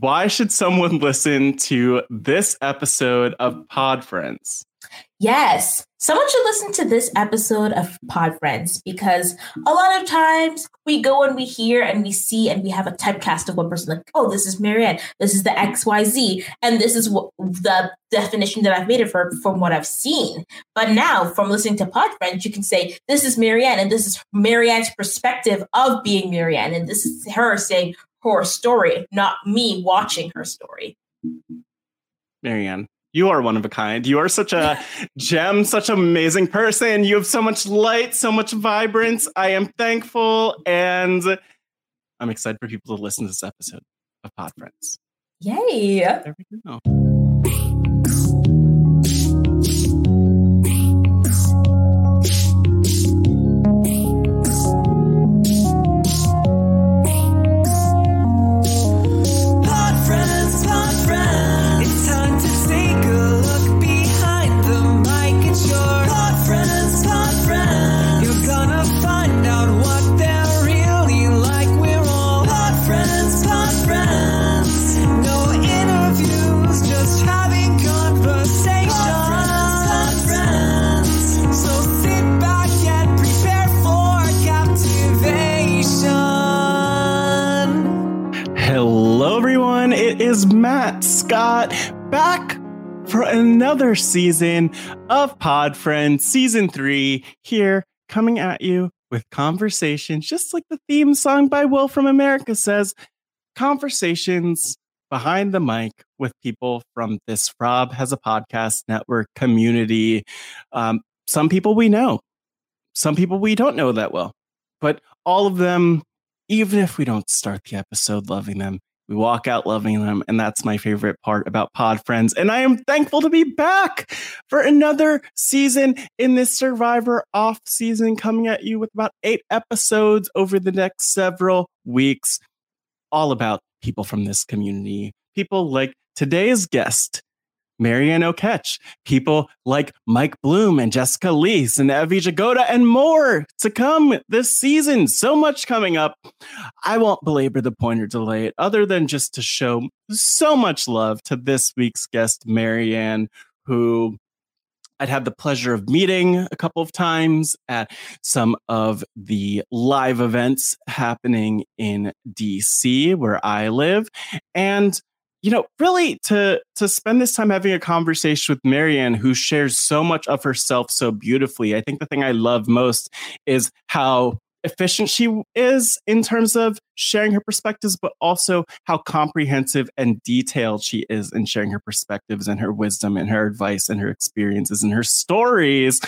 why should someone listen to this episode of Pod Friends? Yes, someone should listen to this episode of Pod Friends because a lot of times we go and we hear and we see and we have a typecast of one person like, oh, this is Maryanne, this is the XYZ, and this is what the definition that I've made of her from what I've seen. But now, from listening to Pod Friends, you can say, this is Maryanne, and this is Maryanne's perspective of being Maryanne, and this is her saying her story, not me watching her story. Maryanne, you are one of a kind. You are such a gem, such an amazing person. You have so much light, so much vibrance. I am thankful and I'm excited for people to listen to this episode of Pod Friends. Yay. There we go. Is Matt Scott back for another season of Pod Friends, season three, here coming at you with conversations, just like the theme song by Will from America says conversations behind the mic with people from this Rob has a podcast network community. Um, some people we know, some people we don't know that well, but all of them, even if we don't start the episode loving them, we walk out loving them. And that's my favorite part about Pod Friends. And I am thankful to be back for another season in this Survivor off season, coming at you with about eight episodes over the next several weeks, all about people from this community. People like today's guest, Maryanne Oketch, people like Mike Bloom and Jessica Liese and Evie Jagoda and more to come this season. So much coming up. I won't belabor the point or delay it other than just to show so much love to this week's guest, Maryanne, who I'd had the pleasure of meeting a couple of times at some of the live events happening in DC where I live. And you know, really to to spend this time having a conversation with Maryanne, who shares so much of herself so beautifully. I think the thing I love most is how efficient she is in terms of sharing her perspectives, but also how comprehensive and detailed she is in sharing her perspectives and her wisdom and her advice and her experiences and her stories.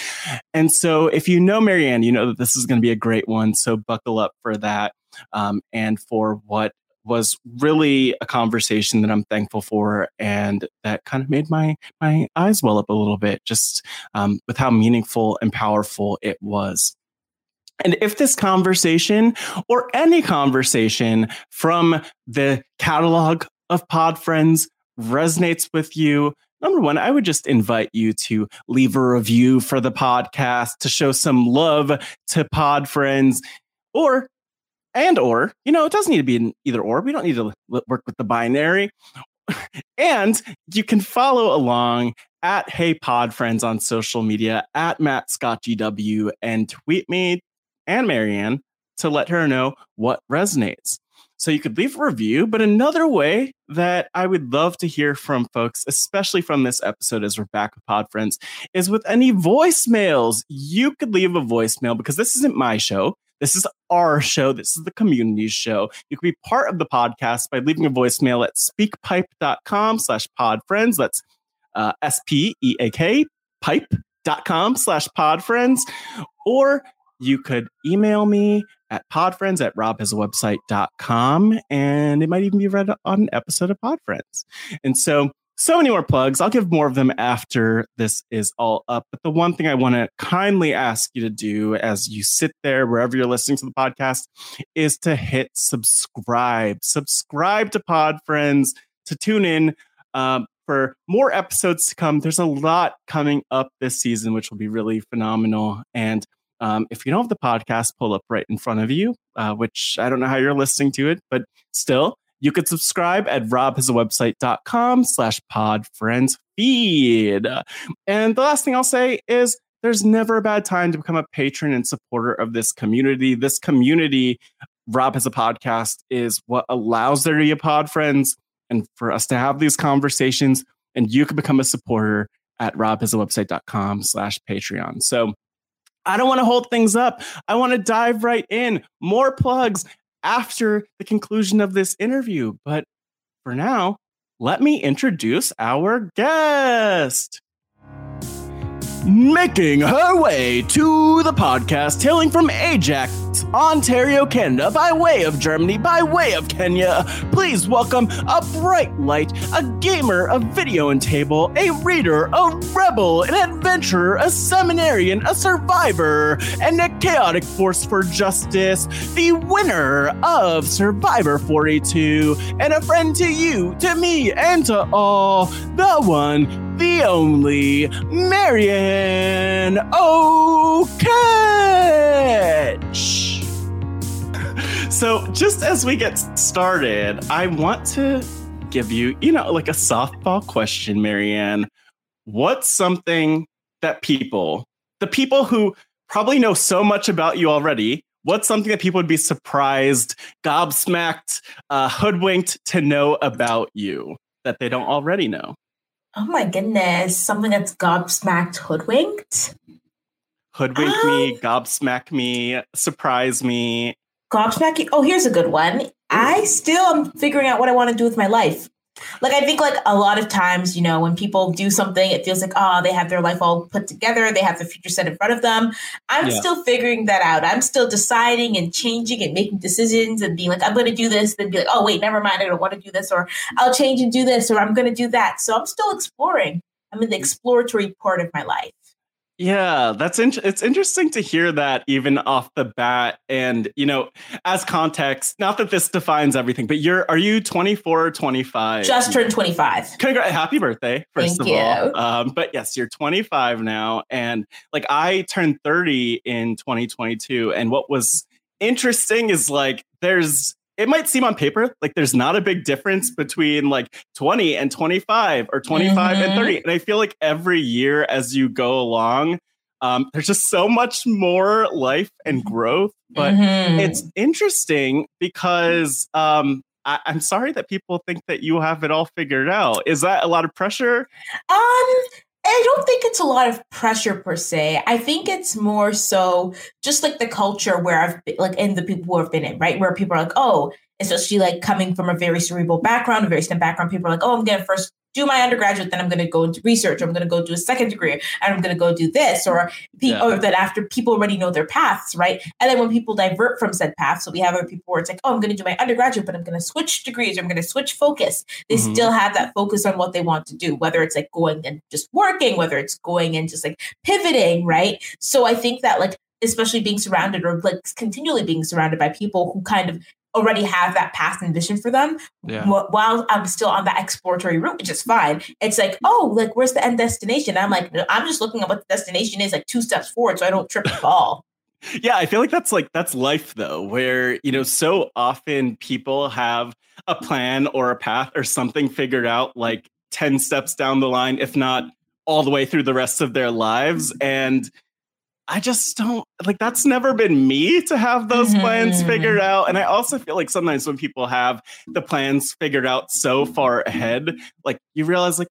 And so, if you know Maryanne, you know that this is going to be a great one. So, buckle up for that um, and for what was really a conversation that I'm thankful for, and that kind of made my my eyes well up a little bit, just um, with how meaningful and powerful it was. And if this conversation or any conversation from the catalog of Pod Friends resonates with you, number one, I would just invite you to leave a review for the podcast to show some love to Pod Friends, or and or you know it doesn't need to be an either or. We don't need to work with the binary. and you can follow along at Hey Pod Friends on social media at Matt Scott GW and tweet me and Marianne to let her know what resonates. So you could leave a review, but another way that I would love to hear from folks, especially from this episode as we're back with Pod Friends, is with any voicemails. You could leave a voicemail because this isn't my show. This is our show. This is the community show. You can be part of the podcast by leaving a voicemail at speakpipe.com slash podfriends. That's uh, S-P-E-A-K pipe.com slash podfriends. Or you could email me at podfriends at robhasawebsite.com and it might even be read on an episode of Podfriends. And so, so many more plugs. I'll give more of them after this is all up. But the one thing I want to kindly ask you to do as you sit there, wherever you're listening to the podcast, is to hit subscribe. Subscribe to Pod Friends to tune in. Um, for more episodes to come. There's a lot coming up this season, which will be really phenomenal. And um, if you don't have the podcast pull up right in front of you, uh, which I don't know how you're listening to it, but still, you could subscribe at robhasawebsite.com slash podfriends feed. And the last thing I'll say is there's never a bad time to become a patron and supporter of this community. This community, Rob has a podcast, is what allows there to be a pod friends and for us to have these conversations. And you can become a supporter at robhasawebsite.com slash Patreon. So I don't want to hold things up. I want to dive right in. More plugs after the conclusion of this interview. But for now, let me introduce our guest. Making her way to the podcast, hailing from Ajax, Ontario, Canada, by way of Germany, by way of Kenya. Please welcome a bright light, a gamer, a video and table, a reader, a rebel, an adventurer, a seminarian, a survivor, and a chaotic force for justice, the winner of Survivor 42, and a friend to you, to me, and to all, the one, the only, Maryanne Oketch. So, just as we get started, I want to give you, you know, like a softball question, Maryanne. What's something that people, the people who probably know so much about you already, what's something that people would be surprised, gobsmacked, uh, hoodwinked to know about you that they don't already know? Oh my goodness, something that's gobsmacked, hoodwinked? Hoodwink um, me, gobsmack me, surprise me, Gobsmack gobsmacking. Oh, here's a good one. I still am figuring out what I want to do with my life. Like I think like a lot of times, you know, when people do something, it feels like, oh, they have their life all put together, they have the future set in front of them. I'm yeah. still figuring that out. I'm still deciding and changing and making decisions and being like, I'm gonna do this, then be like, oh wait, never mind, I don't want to do this, or I'll change and do this, or I'm gonna do that. So I'm still exploring. I'm in the exploratory part of my life. Yeah, that's in- it's interesting to hear that even off the bat and you know as context not that this defines everything but you're are you 24 or 25 just turned 25 Congrats, happy birthday first Thank of you. all um, but yes you're 25 now and like I turned 30 in 2022 and what was interesting is like there's it might seem on paper like there's not a big difference between like 20 and 25 or 25 mm-hmm. and 30 and i feel like every year as you go along um, there's just so much more life and growth but mm-hmm. it's interesting because um, I- i'm sorry that people think that you have it all figured out is that a lot of pressure um I don't think it's a lot of pressure per se. I think it's more so just like the culture where I've been, like, and the people who have been in, right? Where people are like, oh, especially like coming from a very cerebral background, a very STEM background, people are like, oh, I'm to first do my undergraduate, then I'm going to go into research, I'm going to go do a second degree, and I'm going to go do this, or, yeah. or that after people already know their paths, right? And then when people divert from said path, so we have other people where it's like, oh, I'm going to do my undergraduate, but I'm going to switch degrees, or I'm going to switch focus. They mm-hmm. still have that focus on what they want to do, whether it's like going and just working, whether it's going and just like pivoting, right? So I think that like especially being surrounded or like continually being surrounded by people who kind of already have that path and vision for them yeah. while I'm still on that exploratory route, which is fine. It's like, oh, like where's the end destination? I'm like, I'm just looking at what the destination is, like two steps forward, so I don't trip and fall. yeah, I feel like that's like that's life though, where you know, so often people have a plan or a path or something figured out like 10 steps down the line, if not all the way through the rest of their lives. Mm-hmm. And I just don't like that's never been me to have those mm-hmm. plans figured out. And I also feel like sometimes when people have the plans figured out so far ahead, like you realize, like,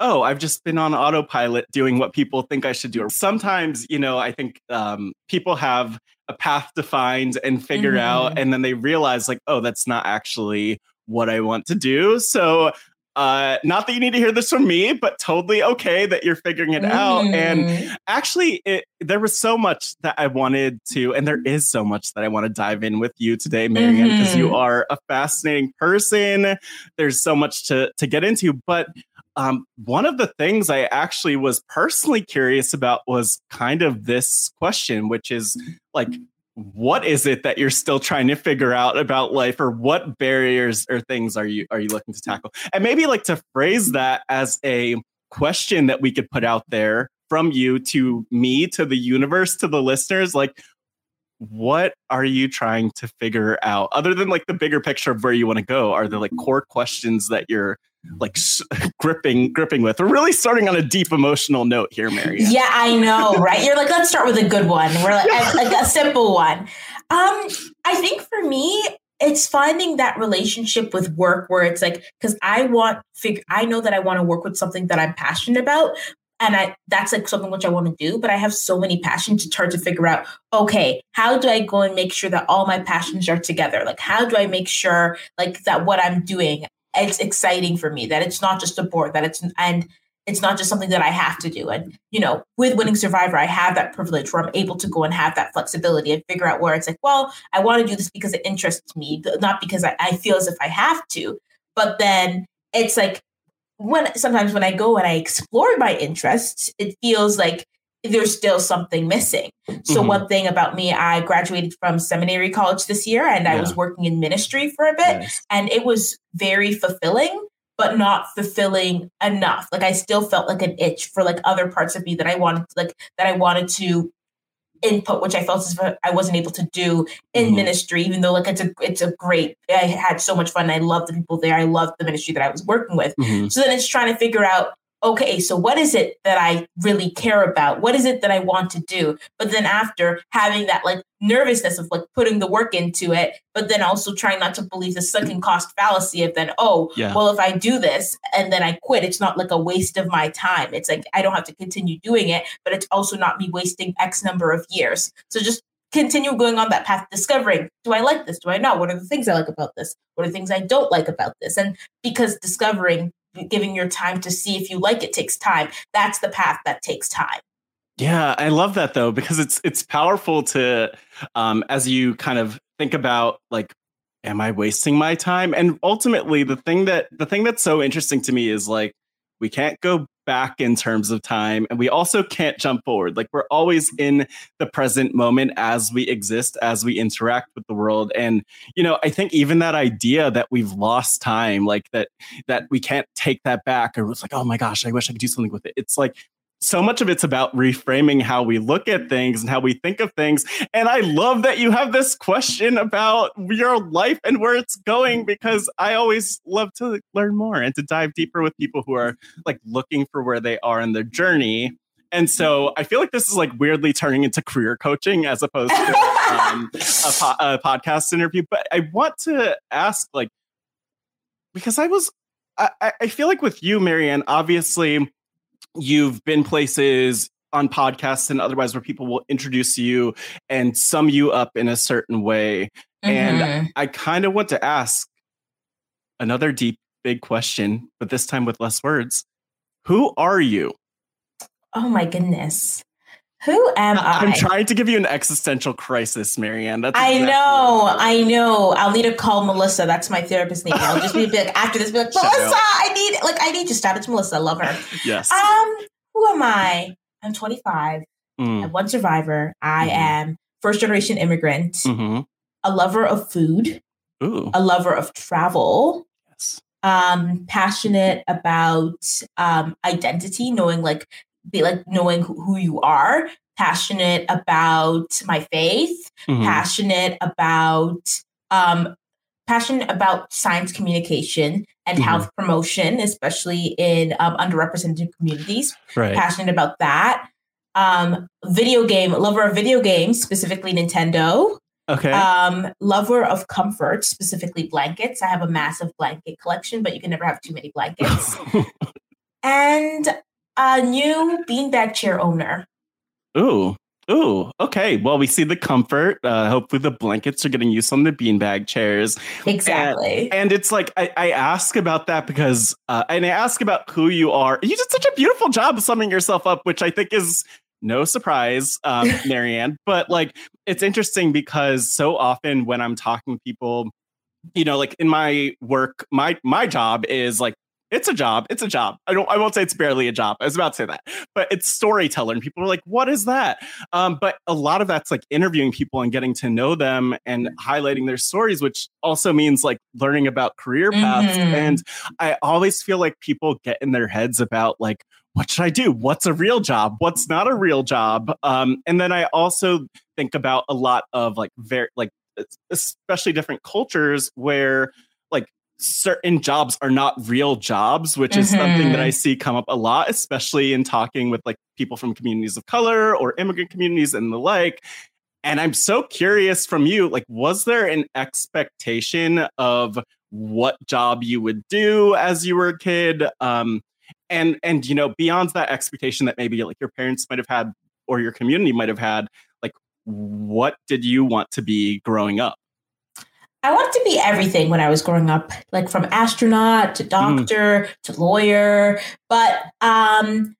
oh, I've just been on autopilot doing what people think I should do. Sometimes, you know, I think um, people have a path defined and figured mm-hmm. out, and then they realize, like, oh, that's not actually what I want to do. So uh, not that you need to hear this from me, but totally okay that you're figuring it mm. out. And mm. actually, it, there was so much that I wanted to, and there is so much that I want to dive in with you today, Maryanne, because mm-hmm. you are a fascinating person. There's so much to to get into, but um, one of the things I actually was personally curious about was kind of this question, which is like, what is it that you're still trying to figure out about life or what barriers or things are you are you looking to tackle? And maybe like to phrase that as a question that we could put out there from you to me to the universe to the listeners like what are you trying to figure out? Other than like the bigger picture of where you want to go are there like core questions that you're like gripping gripping with. We're really starting on a deep emotional note here, Mary. Yeah, I know, right? You're like, let's start with a good one. We're like, a, like a simple one. Um, I think for me, it's finding that relationship with work where it's like, because I want figure, I know that I want to work with something that I'm passionate about, and I that's like something which I want to do, but I have so many passions. It's hard to figure out, okay, how do I go and make sure that all my passions are together? Like how do I make sure like that what I'm doing it's exciting for me that it's not just a board that it's and it's not just something that I have to do. And you know, with winning Survivor, I have that privilege where I'm able to go and have that flexibility and figure out where it's like, well, I want to do this because it interests me, not because I, I feel as if I have to. But then it's like when sometimes when I go and I explore my interests, it feels like there's still something missing. So mm-hmm. one thing about me, I graduated from seminary college this year and yeah. I was working in ministry for a bit nice. and it was very fulfilling but not fulfilling enough. Like I still felt like an itch for like other parts of me that I wanted like that I wanted to input which I felt as if I wasn't able to do in mm-hmm. ministry even though like it's a it's a great I had so much fun I loved the people there I loved the ministry that I was working with. Mm-hmm. So then it's trying to figure out okay, so what is it that I really care about? What is it that I want to do? But then after having that like nervousness of like putting the work into it, but then also trying not to believe the sunk cost fallacy of then, oh, yeah. well, if I do this and then I quit, it's not like a waste of my time. It's like I don't have to continue doing it, but it's also not me wasting X number of years. So just continue going on that path discovering do i like this do i not what are the things i like about this what are the things i don't like about this and because discovering giving your time to see if you like it takes time. That's the path that takes time. Yeah, I love that though because it's it's powerful to um as you kind of think about like am I wasting my time? And ultimately the thing that the thing that's so interesting to me is like we can't go back in terms of time and we also can't jump forward. Like we're always mm. in the present moment as we exist as we interact with the world and you know i think even that idea that we've lost time like that that we can't take that back or it's like oh my gosh i wish i could do something with it. It's like so much of it's about reframing how we look at things and how we think of things. And I love that you have this question about your life and where it's going because I always love to learn more and to dive deeper with people who are like looking for where they are in their journey. And so I feel like this is like weirdly turning into career coaching as opposed to um, a, po- a podcast interview. But I want to ask, like, because I was, I, I feel like with you, Maryanne, obviously you've been places on podcasts and otherwise where people will introduce you and sum you up in a certain way. Mhm. And I kind of want to ask another deep, big question, but this time with less words. Who are you? oh my goodness, who am I? I'm trying to give you an existential crisis, Marianne. That's I know, I know. I'll need to call Melissa. That's my therapist name. I'll just be like after this, be like, Melissa. I need like I need to shout out to Melissa. I love her. Yes. Um, who am I? I'm 25. Mm, I'm one survivor. I Mhm. am first generation immigrant, mhm. a lover of food, Ooh. a lover of travel, Yes. um, passionate about um identity, knowing like be like knowing who, who you are, passionate about my faith, Mhm. passionate about um passionate about science communication and Mhm. health promotion especially in um, underrepresented communities Right. passionate about that um video game lover of video games specifically nintendo Okay. um lover of comfort specifically blankets i have a massive blanket collection but you can never have too many blankets and a new beanbag chair owner Ooh. Ooh. Okay. Well, we see the comfort. Uh, hopefully, the blankets are getting used on the beanbag chairs. exactly And it's like I, I ask about that because, uh, and I ask about who you are. You did such a beautiful job of summing yourself up, which I think is no surprise, um, Maryanne. But like, it's interesting because so often when I'm talking to people, you know, like in my work, my my job is like it's a job. It's a job. I don't. I won't say it's barely a job. I was about to say that, but it's storyteller, and people are like, "What is that?" Um, but a lot of that's like interviewing people and getting to know them and highlighting their stories, which also means like learning about career paths. Mhm. And I always feel like people get in their heads about like, what should I do? What's a real job? What's not a real job? Um, and then I also think about a lot of like very like especially different cultures where like certain jobs are not real jobs which is something that i see come up a lot especially in talking with like people from communities of color or immigrant communities and the like. And i'm so curious from you like was there an expectation of what job you would do as you were a kid? Um and and you know beyond that expectation that maybe like your parents might have had or your community might have had like what did you want to be growing up I wanted to be everything when I was growing up, like from astronaut to doctor to lawyer, but um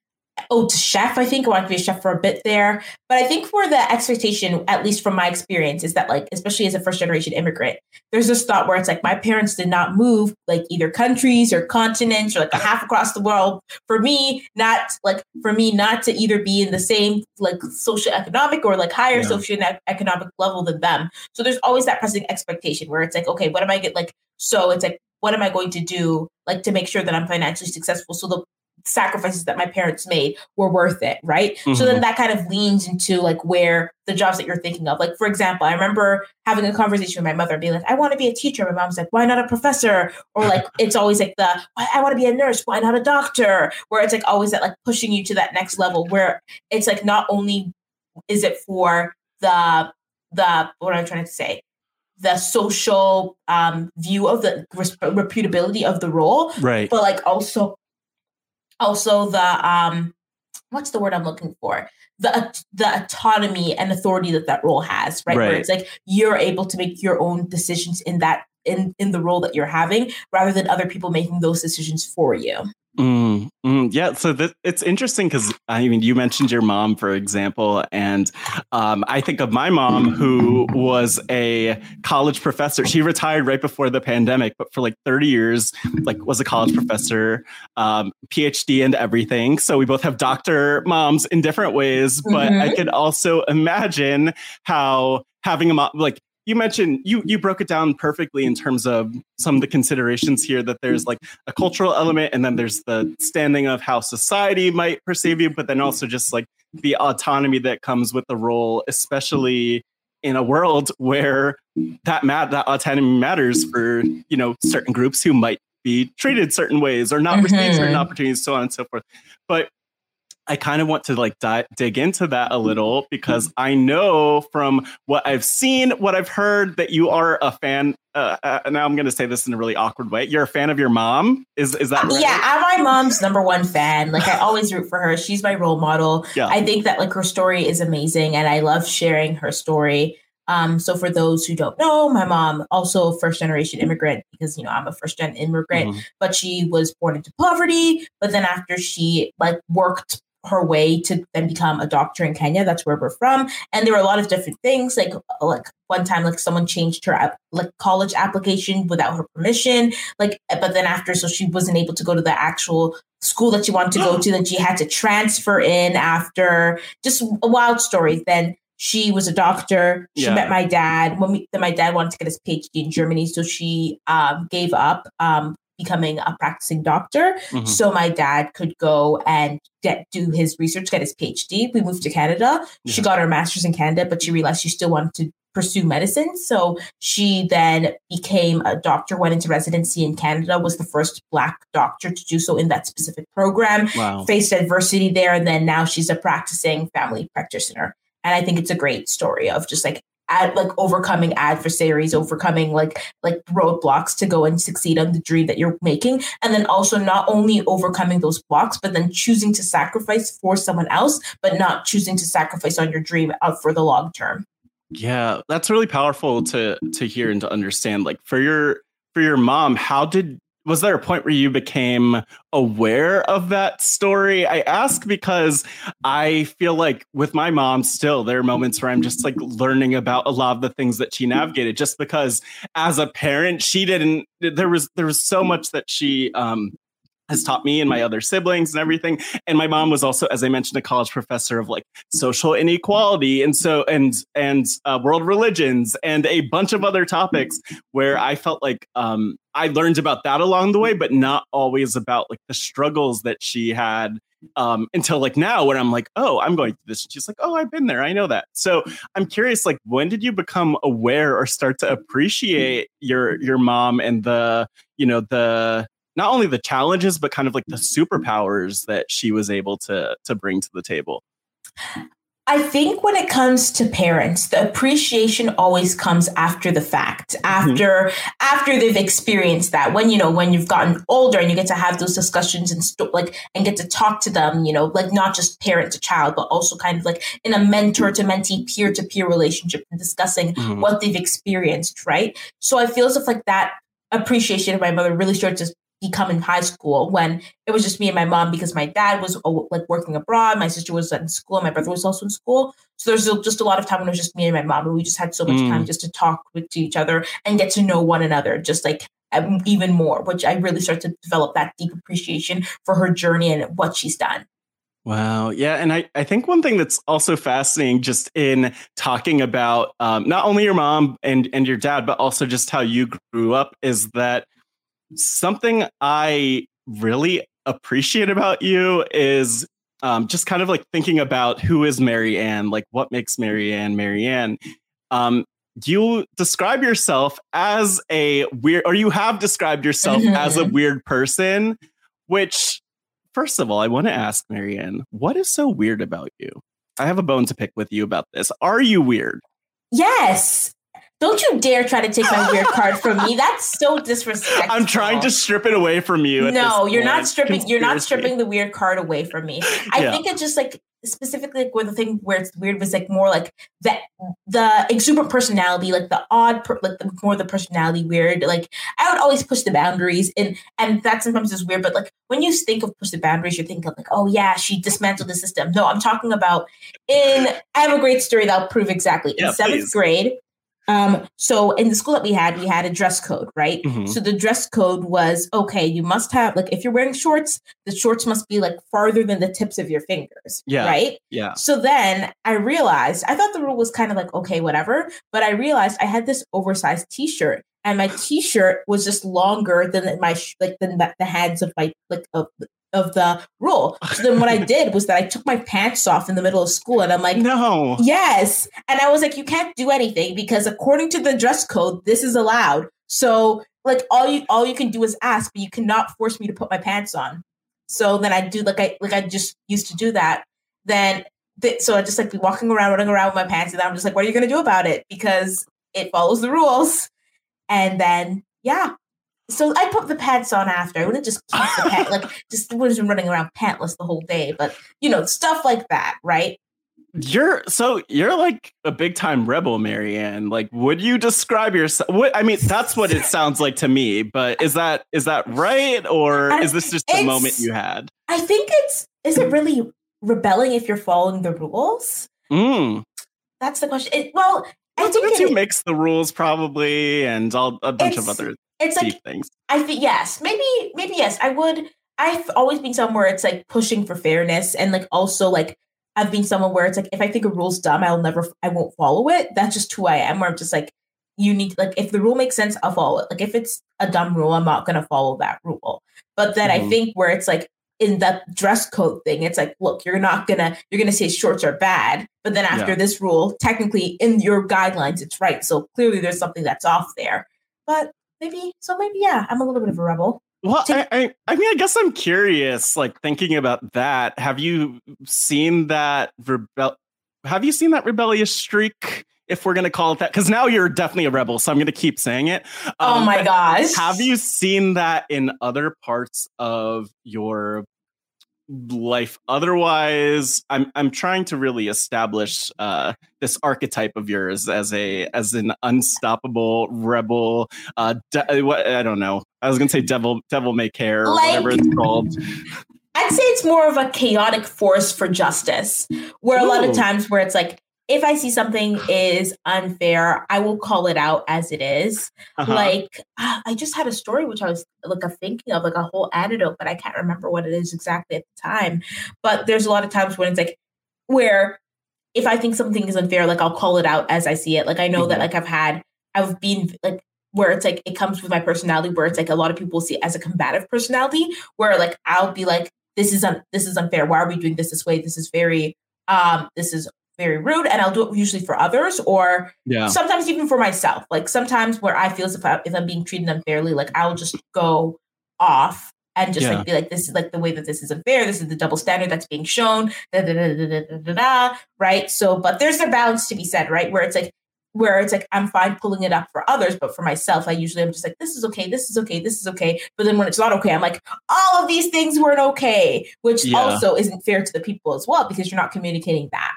oh to chef, I think I wanted to be a chef for a bit there. But I think for the expectation, at least from my experience, is that like, especially as a first generation immigrant, there's this thought where it's like my parents did not move like either countries or continents or like a half across the world for me, not like for me not to either be in the same like social economic or like higher Yeah. social economic level than them. So there's always that pressing expectation where it's like, okay, what am I get like? So it's like, what am I going to do like to make sure that I'm financially successful? So the sacrifices that my parents made were worth it, right? So Mhm. then that kind of leans into like where the jobs that you're thinking of. Like for example, I remember having a conversation with my mother and being like, I want to be a teacher. My mom's like, why not a professor? Or like it's always like the I want to be a nurse, why not a doctor? Where it's like always that like pushing you to that next level where it's like not only is it for the the what am I trying to say? The social um, view of the reputability of the role, right but like also also the um what's the word i'm looking for? The the autonomy and authority that that role has right, where Right. it's like you're able to make your own decisions in that in in the role that you're having rather than other people making those decisions for you Mm, mm, yeah, so th- it's interesting because I mean, you mentioned your mom, for example, and um, I think of my mom who was a college professor. She retired right before the pandemic, but for like 30 years, like was a college professor, um, PhD and everything. So we both have doctor moms in different ways, but I Mhm. could also imagine how having a mom like you mentioned you you broke it down perfectly in terms of some of the considerations here that there's like a cultural element and then there's the standing of how society might perceive you but then also just like the autonomy that comes with the role especially in a world where that mat that autonomy matters for you know certain groups who might be treated certain ways or not receive certain mm-hmm. opportunities so on and so forth. But I kind of want to like di- dig into that a little because I know from what I've seen, what I've heard, that you are a fan. Uh, uh, now I'm going to say this in a really awkward way. You're a fan of your mom. Is is that right? Yeah, I'm my mom's number one fan. Like I always root for her. She's my role model. Yeah. I think that like her story is amazing, and I love sharing her story. Um, so for those who don't know, my mom also first generation immigrant because you know I'm a first gen immigrant, mm-hmm. but she was born into poverty. But then after she like worked her way to then become a doctor in Kenya. That's where we're from. And there were a lot of different things. Like like one time, like someone changed her like college application without her permission. Like, but then after, so she wasn't able to go to the actual school that she wanted to go to. Then she had to transfer in after. Just a wild story. Then she was a doctor. She yeah. met my dad when we, then my dad wanted to get his PhD in Germany, so she um, gave up um, becoming a practicing doctor mm-hmm. so my dad could go and get do his research get his phd we moved to canada yeah. she got her master's in canada but she realized she still wanted to pursue medicine so she then became a doctor went into residency in canada was the first black doctor to do so in that specific program wow. faced adversity there and then now she's a practicing family practitioner and i think it's a great story of just like ad, like overcoming adversaries, overcoming like like roadblocks to go and succeed on the dream that you're making, and then also not only overcoming those blocks, but then choosing to sacrifice for someone else, but not choosing to sacrifice on your dream out for the long term. Yeah, that's really powerful to to hear and to understand. Like for your for your mom, how did was there a point where you became aware of that story? I ask because I feel like with my mom still, there are moments where I'm just like learning about a lot of the things that she navigated just because as a parent, she didn't there was there was so much that she um has taught me and my other siblings and everything. And my mom was also, as I mentioned, a college professor of like social inequality and so and and uh, world religions and a bunch of other topics where I felt like um, I learned about that along the way, but not always about like the struggles that she had um, until like now when I'm like, oh, I'm going through this. She's like, oh, I've been there. I know that. So I'm curious, like, when did you become aware or start to appreciate your your mom and the you know the not only the challenges but kind of like the superpowers that she was able to to bring to the table I think when it comes to parents, the appreciation always comes after the fact, after mm-hmm. after they've experienced that. When you know, when you've gotten older and you get to have those discussions and st- like and get to talk to them, you know, like not just parent to child, but also kind of like in a mentor to mentee, peer to peer relationship and discussing mm-hmm. what they've experienced, right? So I feel as if like that appreciation of my mother really started to become in high school when it was just me and my mom because my dad was uh, like working abroad, my sister was in school, my brother was also in school. So there's just a lot of time when it was just me and my mom, and we just had so much mm. time just to talk with to each other and get to know one another, just like um, even more. Which I really started to develop that deep appreciation for her journey and what she's done. Wow. Yeah. And I, I think one thing that's also fascinating just in talking about um, not only your mom and, and your dad, but also just how you grew up is that something I really appreciate about you is um, just kind of like thinking about who is Maryanne, like what makes Maryanne Mary Ann. Um, you describe yourself as a weird, or you have described yourself mm-hmm. as a weird person, which, first of all, I want to ask Maryanne, what is so weird about you? I have a bone to pick with you about this. Are you weird? Yes. Don't you dare try to take my weird card from me. That's so disrespectful. I'm trying to strip it away from you. No, you're not stripping. Conspiracy. You're not stripping the weird card away from me. I yeah. think it's just like specifically like where the thing where it's weird was like more like that the exuberant personality, like the odd, per, like the more the personality weird. Like I would always push the boundaries, and and that sometimes is weird. But like when you think of push the boundaries, you're thinking like, oh yeah, she dismantled the system. No, I'm talking about in. I have a great story that'll prove exactly. In seventh please. grade, um, so in the school that we had, we had a dress code, right? Mm-hmm. So the dress code was okay, you must have like if you're wearing shorts, the shorts must be like farther than the tips of your fingers. Yeah. Right. Yeah. So then I realized I thought the rule was kind of like, okay, whatever. But I realized I had this oversized t-shirt and my t-shirt was just longer than my like than the, the heads of my like of of the rule. So then what I did was that I took my pants off in the middle of school and I'm like, no. Yes. And I was like, you can't do anything because according to the dress code, this is allowed. So like all you all you can do is ask, but you cannot force me to put my pants on. So then I do like I like I just used to do that. Then th- so I just like be walking around, running around with my pants, and I'm just like, what are you gonna do about it? Because it follows the rules. And then yeah. So I put the pants on after. I wouldn't just keep the pants like just running around pantless the whole day, but you know, stuff like that, right? You're so you're like a big time rebel, Maryanne. Like, would you describe yourself? What I mean, that's what it sounds like to me. But is that is that right, or is this just the moment you had? I think it's. Is it really rebelling if you're following the rules? Mm. That's the question. It, well, I think it's who it, makes the rules, probably, and all a bunch of other it's like things. I think yes, maybe maybe yes. I would. I've always been someone where it's like pushing for fairness, and like also like I've been someone where it's like if I think a rule's dumb, I'll never, I won't follow it. That's just who I am. Where I'm just like, you need like if the rule makes sense, I'll follow it. Like if it's a dumb rule, I'm not gonna follow that rule. But then I Mhm. think where it's like in that dress code thing, it's like, look, you're not gonna you're gonna say shorts are bad, but then after Yeah. this rule, technically in your guidelines, it's right. So clearly there's something that's off there. But maybe so maybe yeah, I'm a little bit of a rebel. Well, I, I, I mean, I guess I'm curious. Like thinking about that, have you seen that rebel? Have you seen that rebellious streak? If we're gonna call it that, because now you're definitely a rebel, so I'm gonna keep saying it. oh Um, my gosh. Have you seen that in other parts of your life? Otherwise, I'm I'm trying to really establish uh, this archetype of yours as a as an unstoppable rebel. Uh, de- what I don't know. I was gonna say devil devil may care or Like- whatever it's called. I'd say it's more of a chaotic force for justice, where a lot of times where it's like, if I see something is unfair, I will call it out as it is. Uh-huh. Like ah, I just had a story which I was like a thinking of, like a whole anecdote, but I can't remember what it is exactly at the time. But there's a lot of times when it's like where if I think something is unfair, like I'll call it out as I see it. Like I know that Mhm. like I've had I've been like where it's like it comes with my personality where it's like a lot of people see it as a combative personality where like I'll be like this is un- this is unfair why are we doing this this way this is very um this is very rude and I'll do it usually for others or yeah. sometimes even for myself. Like sometimes where I feel as if, I, if I'm being treated unfairly, like I'll just go off and just yeah. like be like, this is like the way that this is unfair. This is the double standard that's being shown. Da, da, da, da, da, da, da, da, right. So, but there's a balance to be said, right? Where it's like, where it's like I'm fine pulling it up for others, but for myself, I usually am just like, this is okay, this is okay, this is okay. But then when it's not okay, I'm like, all of these things weren't okay, which yeah. also isn't fair to the people as well because you're not communicating that.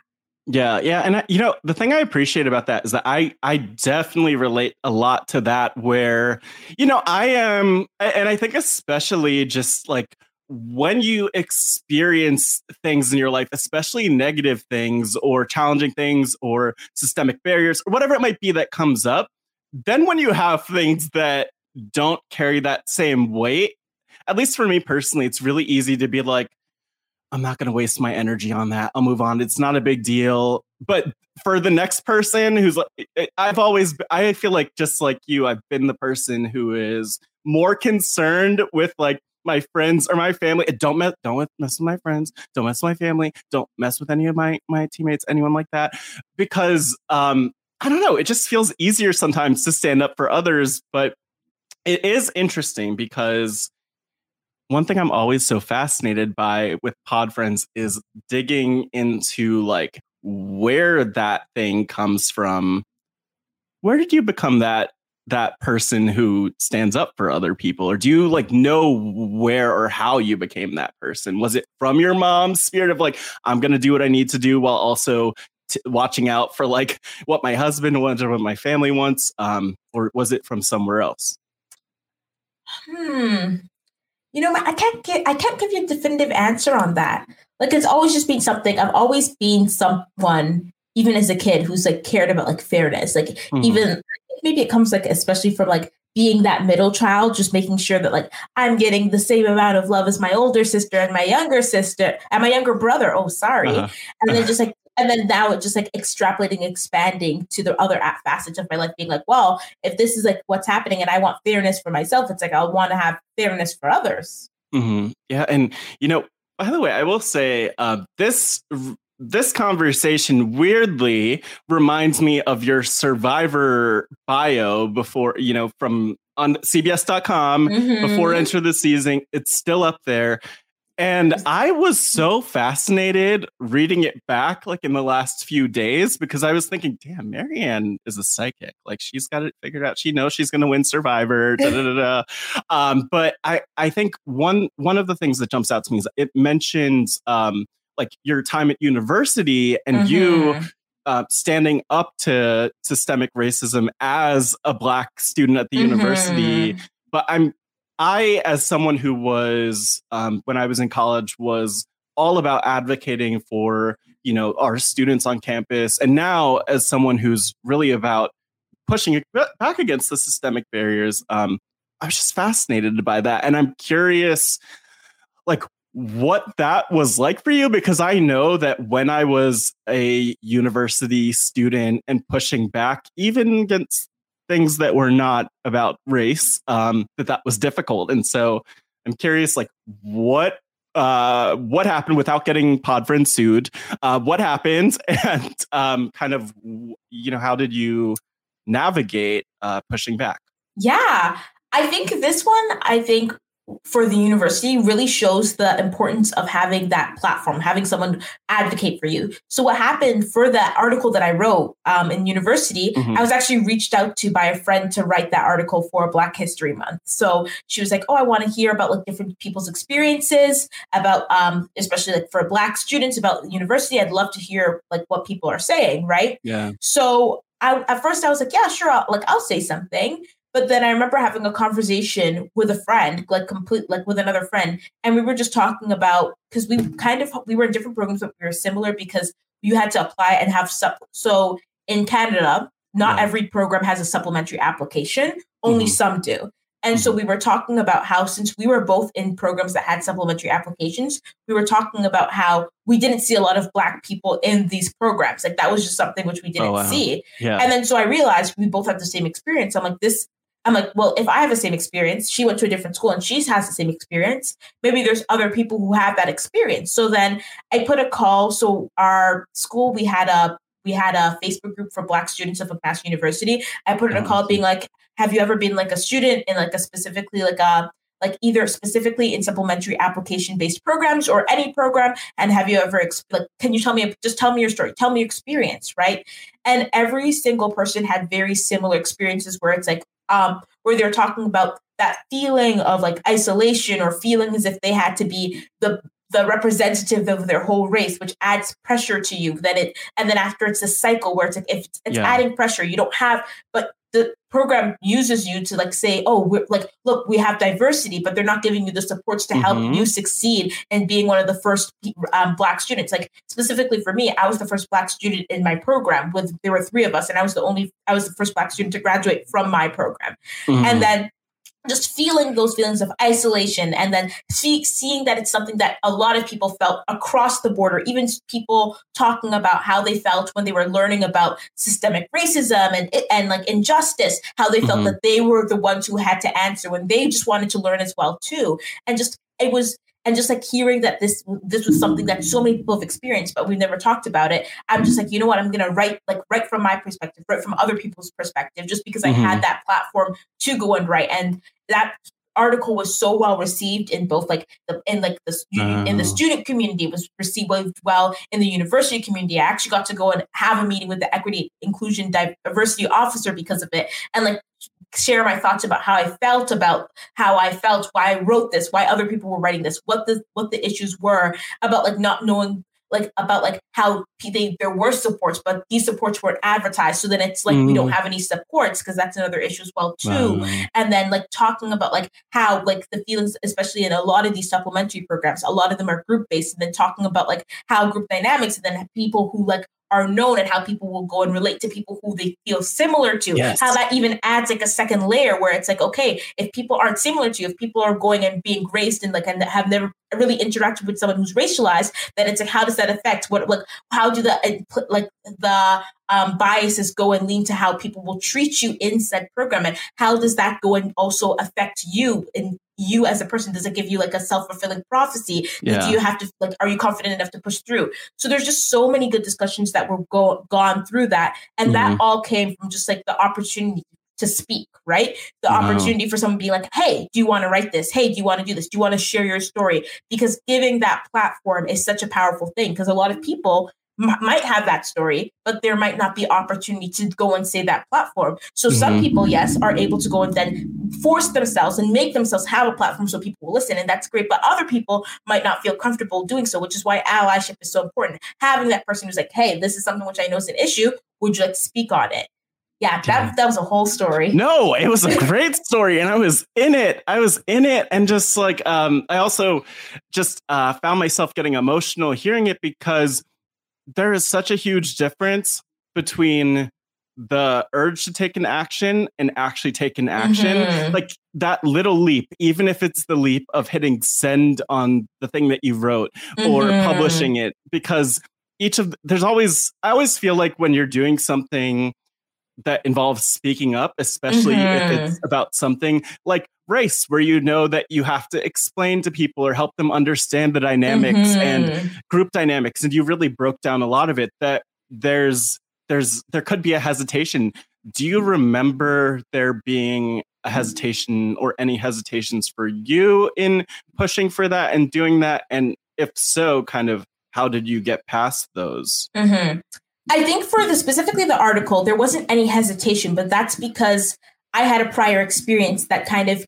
Yeah, yeah, and I, you know the thing I appreciate about that is that I I definitely relate a lot to that. Where you know I am, and I think especially just like when you experience things in your life, especially negative things or challenging things or systemic barriers or whatever it might be that comes up, then when you have things that don't carry that same weight, at least for me personally, it's really easy to be like. I'm not going to waste my energy on that. I'll move on. It's not a big deal. But for the next person who's like, I've always, I feel like just like you, I've been the person who is more concerned with like my friends or my family. Don't mess, don't mess with my friends. Don't mess with my family. Don't mess with any of my my teammates, anyone like that, because um, I don't know. It just feels easier sometimes to stand up for others. But it is interesting because one thing I'm always so fascinated by with pod friends is digging into like where that thing comes from. Where did you become that that person who stands up for other people or do you like know where or how you became that person? Was it from your mom's spirit of like I'm going to do what I need to do while also t- watching out for like what my husband wants or what my family wants um or was it from somewhere else? Hmm. You know, I can't get I can't give you a definitive answer on that. Like it's always just been something. I've always been someone, even as a kid, who's like cared about like fairness. Like Mhm. even maybe it comes like especially from like being that middle child, just making sure that like I'm getting the same amount of love as my older sister and my younger sister and my younger brother. Oh, sorry. Uh-huh. And then just like and then now it just like extrapolating, expanding to the other facets of my life, being like, well, if this is like what's happening and I want fairness for myself, it's like I want to have fairness for others. hmm Yeah, and you know, by the way, I will say uh, this this conversation weirdly reminds me of your Survivor bio before you know from on CBS.com Mhm. before Enter the Season. It's still up there. And I was so fascinated reading it back like in the last few days because I was thinking, damn, Maryanne is a psychic. Like she's got it figured out. She knows she's gonna win Survivor. Da, da, da, um, but I, I think one one of the things that jumps out to me is it mentions um, like your time at university and mm-hmm. you uh, standing up to systemic racism as a black student at the mm-hmm. university. But I'm I, as someone who was um, when I was in college, was all about advocating for you know our students on campus, and now as someone who's really about pushing back against the systemic barriers, um, I was just fascinated by that, and I'm curious, like what that was like for you because I know that when I was a university student and pushing back, even against things that were not about race, um, that that was difficult. And so I'm curious, like, what uh, what happened without getting Podfriend sued? Uh, what happened, and um, kind of, you know, how did you navigate uh, pushing back? Yeah, I think this one, I think for the university really shows the importance of having that platform, having someone advocate for you. So what happened for that article that I wrote um, in university, mm-hmm. I was actually reached out to by a friend to write that article for Black History Month. So she was like, "Oh, I want to hear about like different people's experiences about, um, especially like for Black students about the university. I'd love to hear like what people are saying, right? Yeah. So I, at first I was like, yeah, sure, I'll, like I'll say something. But then I remember having a conversation with a friend, like complete, like with another friend, and we were just talking about because we kind of we were in different programs, but we were similar because you had to apply and have sup. So in Canada, not yeah. every program has a supplementary application; only mm-hmm. some do. And so mm-hmm. we were talking about how, since we were both in programs that had supplementary applications, we were talking about how we didn't see a lot of Black people in these programs. Like that was just something which we didn't oh, wow. see. Yeah. And then so I realized we both have the same experience. I'm like, this I'm like, well, if I have the same experience, she went to a different school and she has the same experience. Maybe there's other people who have that experience. So then I put a call. So our school, we had a we had a Facebook group for Black students of a past University. I put in a oh, call being like, have you ever been like a student in like a specifically like a like either specifically in supplementary application based programs or any program and have you ever like can you tell me just tell me your story tell me your experience right and every single person had very similar experiences where it's like um, where they're talking about that feeling of like isolation or feeling as if they had to be the the representative of their whole race, which adds pressure to you. Then it and then after it's a cycle where it's like if it's, yeah. adding pressure, you don't have, but the program uses you to like say, oh, we're like, look, we have diversity, but they're not giving you the supports to help mm-hmm. you succeed and being one of the first um, black students. Like specifically for me, I was the first black student in my program. With there were three of us, and I was the only, I was the first black student to graduate from my program. Mm-hmm. And then just feeling those feelings of isolation and then see, seeing that it's something that a lot of people felt across the border even people talking about how they felt when they were learning about systemic racism and and like injustice how they felt mm-hmm. that they were the ones who had to answer when they just wanted to learn as well too and just it was and just like hearing that this this was something that so many people have experienced but we've never talked about it i'm just like you know what i'm gonna write like write from my perspective write from other people's perspective just because mm-hmm. i had that platform to go and write and that article was so well received in both like the in like the student in the student community was received well in the university community i actually got to go and have a meeting with the equity inclusion diversity officer because of it and like share my thoughts about how I felt about how I felt, why I wrote this, why other people were writing this, what the what the issues were about like not knowing like about like how they there were supports, but these supports weren't advertised. So then it's like mm. we don't mm. have any supports because that's another issue as well too. Wow. And then like talking about like how like the feelings, especially in a lot of these supplementary programs, a lot of them are group based, and then talking about like how group dynamics, and then people who like are known and how people will go and relate to people who they feel similar to. Yes. How that even adds like a second layer where it's like, okay, if people aren't similar to you, if people are going and being raised and like and have never really interacted with someone who's racialized, then it's like, how does that affect what like how do the uh, like the um, biases go and lean to how people will treat you in said program and how does that go and also affect you in you as a person does it give you like a self-fulfilling prophecy yeah. do you have to like are you confident enough to push through so there's just so many good discussions that were go- gone through that and mm-hmm. that all came from just like the opportunity to speak, right? The wow. opportunity for someone being like, hey, do you want to write this? Hey, do you want to do this? Do you want to share your story? Because giving that platform is such a powerful thing because a lot of people might have that story, but there might not be opportunity to go and say that platform. So mm-hmm. some people, yes, are able to go and then force themselves and make themselves have a platform so people will listen, and that's great. But other people might not feel comfortable doing so, which is why allyship is so important. Having that person who's like, "Hey, this is something which I know is an issue. Would you like to speak on it?" Yeah, that, that was a whole story. No, it was a great story, and I was in it. I was in it, and just like um, I also just uh, found myself getting emotional hearing it because there is such a huge difference between the urge to take an action and actually take an action mm-hmm. like that little leap even if it's the leap of hitting send on the thing that you wrote mm-hmm. or publishing it because each of there's always i always feel like when you're doing something that involves speaking up especially mm-hmm. if it's about something like race where you know that you have to explain to people or help them understand the dynamics mm-hmm. and group dynamics and you really broke down a lot of it that there's there's there could be a hesitation do you remember there being a hesitation or any hesitations for you in pushing for that and doing that and if so kind of how did you get past those mm-hmm. i think for the specifically the article there wasn't any hesitation but that's because I had a prior experience that kind of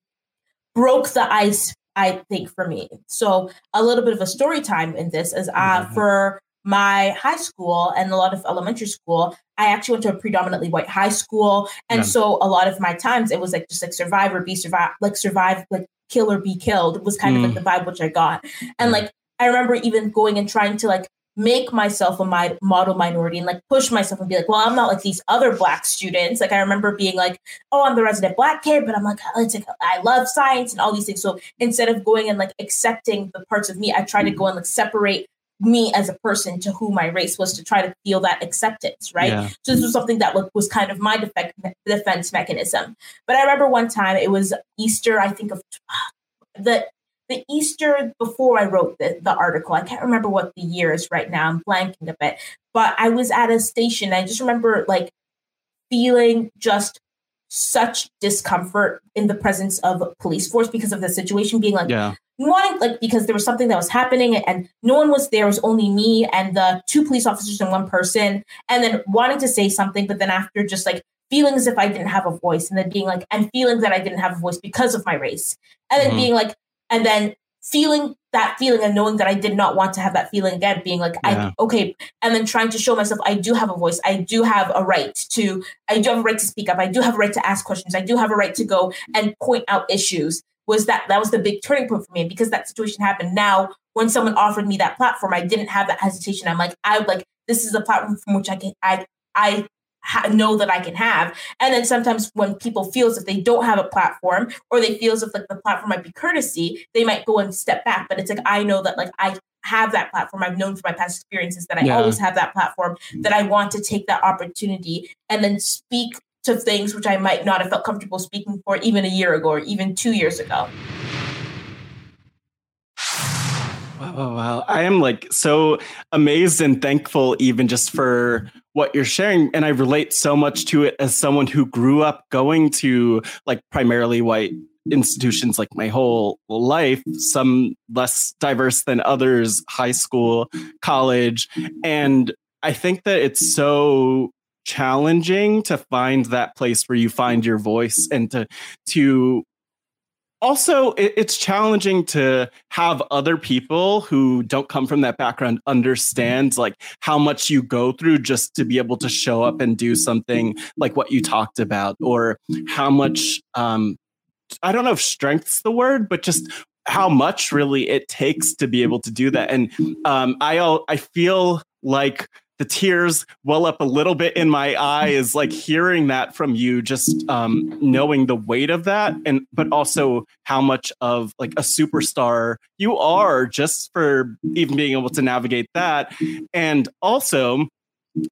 broke the ice I think for me. So a little bit of a story time in this is uh, mm-hmm. for my high school and a lot of elementary school, I actually went to a predominantly white high school. And yeah. so a lot of my times it was like just like survive or be survive, like survive, like kill or be killed was kind mm. of like mm. the vibe which I got. And like I remember even going and trying to like make myself a my model minority and like push myself and be like, well, I'm not like these other black students. Like I remember being like, oh, I'm the resident black kid, but I'm like, it's like I love science and all these things. So instead of going and like accepting the parts of me, I try to go and like separate me as a person to who my race was to try to feel that acceptance, right? Yeah. So this was something that was kind of my defect, defense mechanism. But I remember one time it was Easter, I think of the the Easter before I wrote the, the article. I can't remember what the year is right now. I'm blanking a bit. But I was at a station. I just remember like feeling just such discomfort in the presence of police force because of the situation being like yeah. wanting like because there was something that was happening and no one was there it was only me and the two police officers and one person and then wanting to say something but then after just like feeling as if I didn't have a voice and then being like and feeling that I didn't have a voice because of my race and then mm-hmm. being like and then feeling that feeling and knowing that I did not want to have that feeling again, being like, yeah. I okay, and then trying to show myself I do have a voice, I do have a right to, I do have a right to speak up, I do have a right to ask questions, I do have a right to go and point out issues. Was that that was the big turning point for me because that situation happened. Now, when someone offered me that platform, I didn't have that hesitation. I'm like, I like this is a platform from which I can I I ha- know that I can have. And then sometimes when people feel as if they don't have a platform or they feel as if like the platform might be courtesy, they might go and step back. But it's like I know that like I have that platform. I've known from my past experiences that I yeah. always have that platform mm. that I want to take that opportunity and then speak to things which I might not have felt comfortable speaking for even a year ago or even two years ago. Wow, wow. I am like so amazed and thankful, even just for what you're sharing. And I relate so much to it as someone who grew up going to like primarily white institutions like my whole life, some less diverse than others, high school, college. And I think that it's so challenging to find that place where you find your voice and to to also it's challenging to have other people who don't come from that background understand like how much you go through just to be able to show up and do something like what you talked about or how much um i don't know if strength's the word but just how much really it takes to be able to do that. And um i i feel like the tears well up a little bit in my eyes like hearing that from you just um, knowing the weight of that and but also how much of like a superstar you are just for even being able to navigate that. And also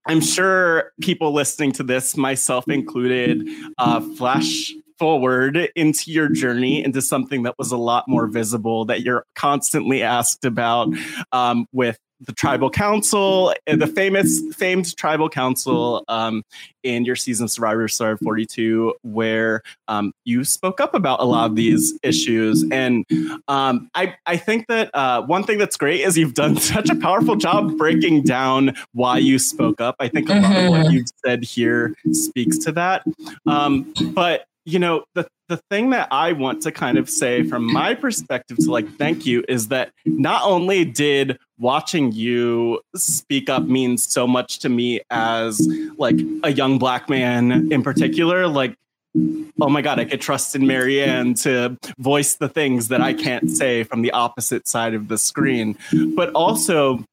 i'm sure people listening to this myself included uh, flash forward into your journey into something that was a lot more visible that you're constantly asked about um, with the tribal council, the famous famed tribal council um, in your season of Survivor Star 42, where um, you spoke up about a lot of these issues. And um, I, I think that uh, one thing that's great is you've done such a powerful job breaking down why you spoke up. I think a lot of what mm-hmm. you've said here speaks to that. Um, but you know the the thing that i want to kind of say from my perspective to like thank you is that not only did watching you speak up means so much to me as like a young black man in particular. Like oh my god i could trust in Maryanne to voice the things that i can't say from the opposite side of the screen. But also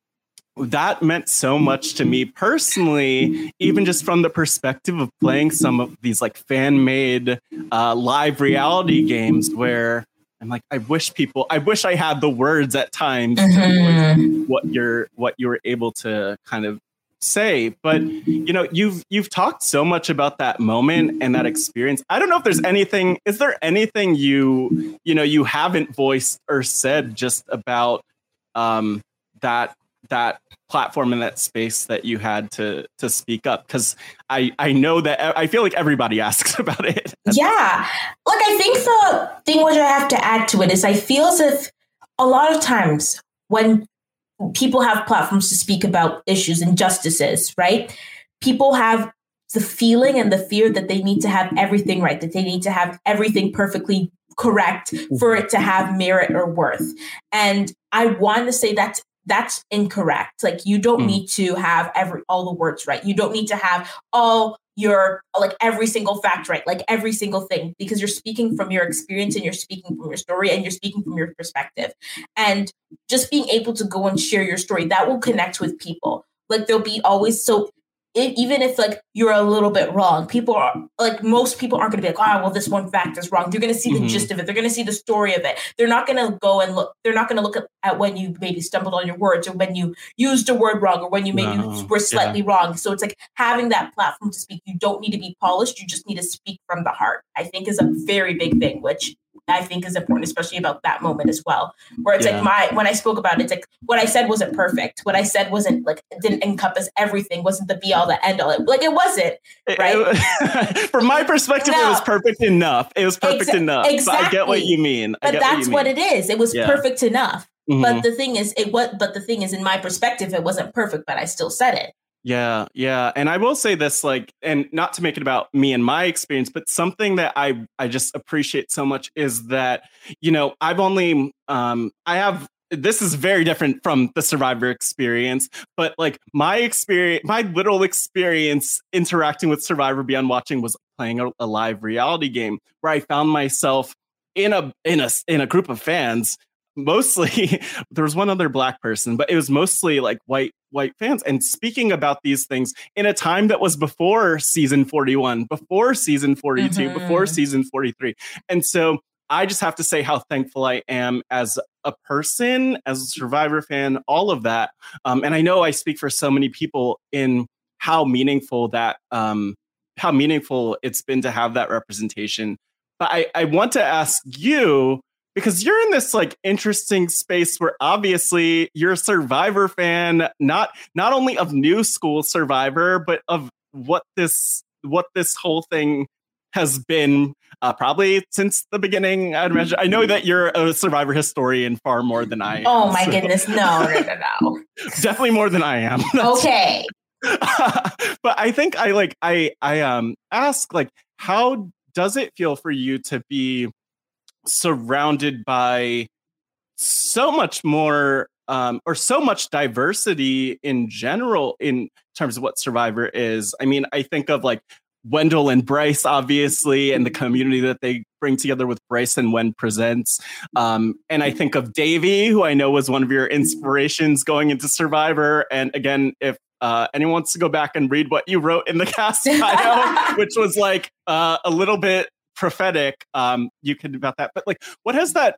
that meant so much to me personally, even just from the perspective of playing some of these like fan made uh, live reality games where I'm like, I wish people, I wish I had the words at times mm-hmm. what you're, what you were able to kind of say. But you know, you've you've talked so much about that moment and that experience. I don't know if there's anything. Is there anything you you know you haven't voiced or said just about um, that that platform and that space that you had to to speak up because i i know that i feel like everybody asks about it. Yeah. Like i think the thing which i have to add to it is i feel as if a lot of times when people have platforms to speak about issues and justices right? People have the feeling and the fear that they need to have everything right that they need to have everything perfectly correct for it to have merit or worth. And i want to say that's that's incorrect. Like you don't mm. need to have every all the words right. You don't need to have all your like every single fact right, like every single thing, because you're speaking from your experience and you're speaking from your story and you're speaking from your perspective. And just being able to go and share your story, that will connect with people. Like there'll be always so it, even if like you're a little bit wrong, people are like most people aren't going to be like, oh, well, this one fact is wrong. They're going to see the mm-hmm. gist of it. They're going to see the story of it. They're not going to go and look. They're not going to look at, at, when you maybe stumbled on your words or when you used a word wrong or when you maybe no. were slightly yeah. wrong. So it's like having that platform to speak. You don't need to be polished. You just need to speak from the heart. I think is a very big thing, which I think is important, especially about that moment as well. Where it's yeah. like my when I spoke about it, it's like what I said wasn't perfect. What I said wasn't like didn't encompass everything, wasn't the be all the end all. Like it wasn't, right? It, from my perspective, no. it was perfect enough. It was perfect Exa- enough. Exactly. I get what you mean. I but that's what, what, it is. It was yeah. perfect enough. Mm-hmm. But the thing is, it what but the thing is, in my perspective, it wasn't perfect, but I still said it. Yeah, yeah. And I will say this like and not to make it about me and my experience, but something that I I just appreciate so much is that you know, I've only um I have this is very different from the survivor experience but like my experience my literal experience interacting with survivor beyond watching was playing a, a live reality game where i found myself in a in a in a group of fans mostly there was one other black person but it was mostly like white white fans and speaking about these things in a time that was before season 41 before season 42 mm-hmm. before season 43 and so i just have to say how thankful i am as a person as a survivor fan all of that um, and i know i speak for so many people in how meaningful that um, how meaningful it's been to have that representation but I, I want to ask you because you're in this like interesting space where obviously you're a survivor fan not not only of new school survivor but of what this what this whole thing has been uh, probably since the beginning i'd imagine. I know that you're a survivor historian far more than i am oh my so. goodness. No no no no. Definitely more than i am. Okay. But i think i like i i um ask like how does it feel for you to be surrounded by so much more um, or so much diversity in general in terms of what Survivor is. I mean, I think of like Wendell and Bryce, obviously, and the community that they bring together with Bryce and Wen Presents. Um, and I think of Davie, who I know was one of your inspirations going into Survivor. And again, if uh, anyone wants to go back and read what you wrote in the cast bio, which was like uh, a little bit prophetic um you can about that but like what has that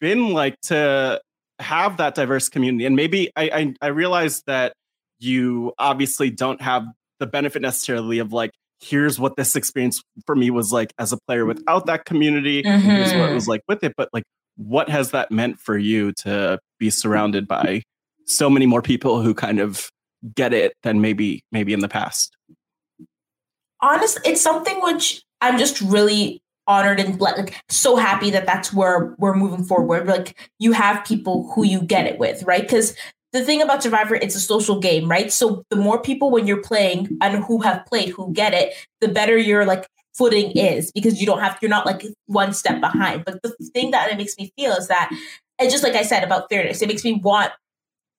been like to have that diverse community and maybe i i, I realize that you obviously don't have the benefit necessarily of like here's what this experience for me was like as a player without that community mm-hmm. here's what it mm-hmm. was like with it but like what has that meant for you to be surrounded by so many more people who kind of get it than maybe maybe in the past. Honestly, it's something which I'm just really honored and like so happy that that's where we're moving forward. Like you have people who you get it with, right? Because the thing about Survivor, it's a social game, right? So the more people when you're playing and who have played who get it, the better your like footing is because you don't have you're not like one step behind. But the thing that it makes me feel is that and just like I said about fairness, it makes me want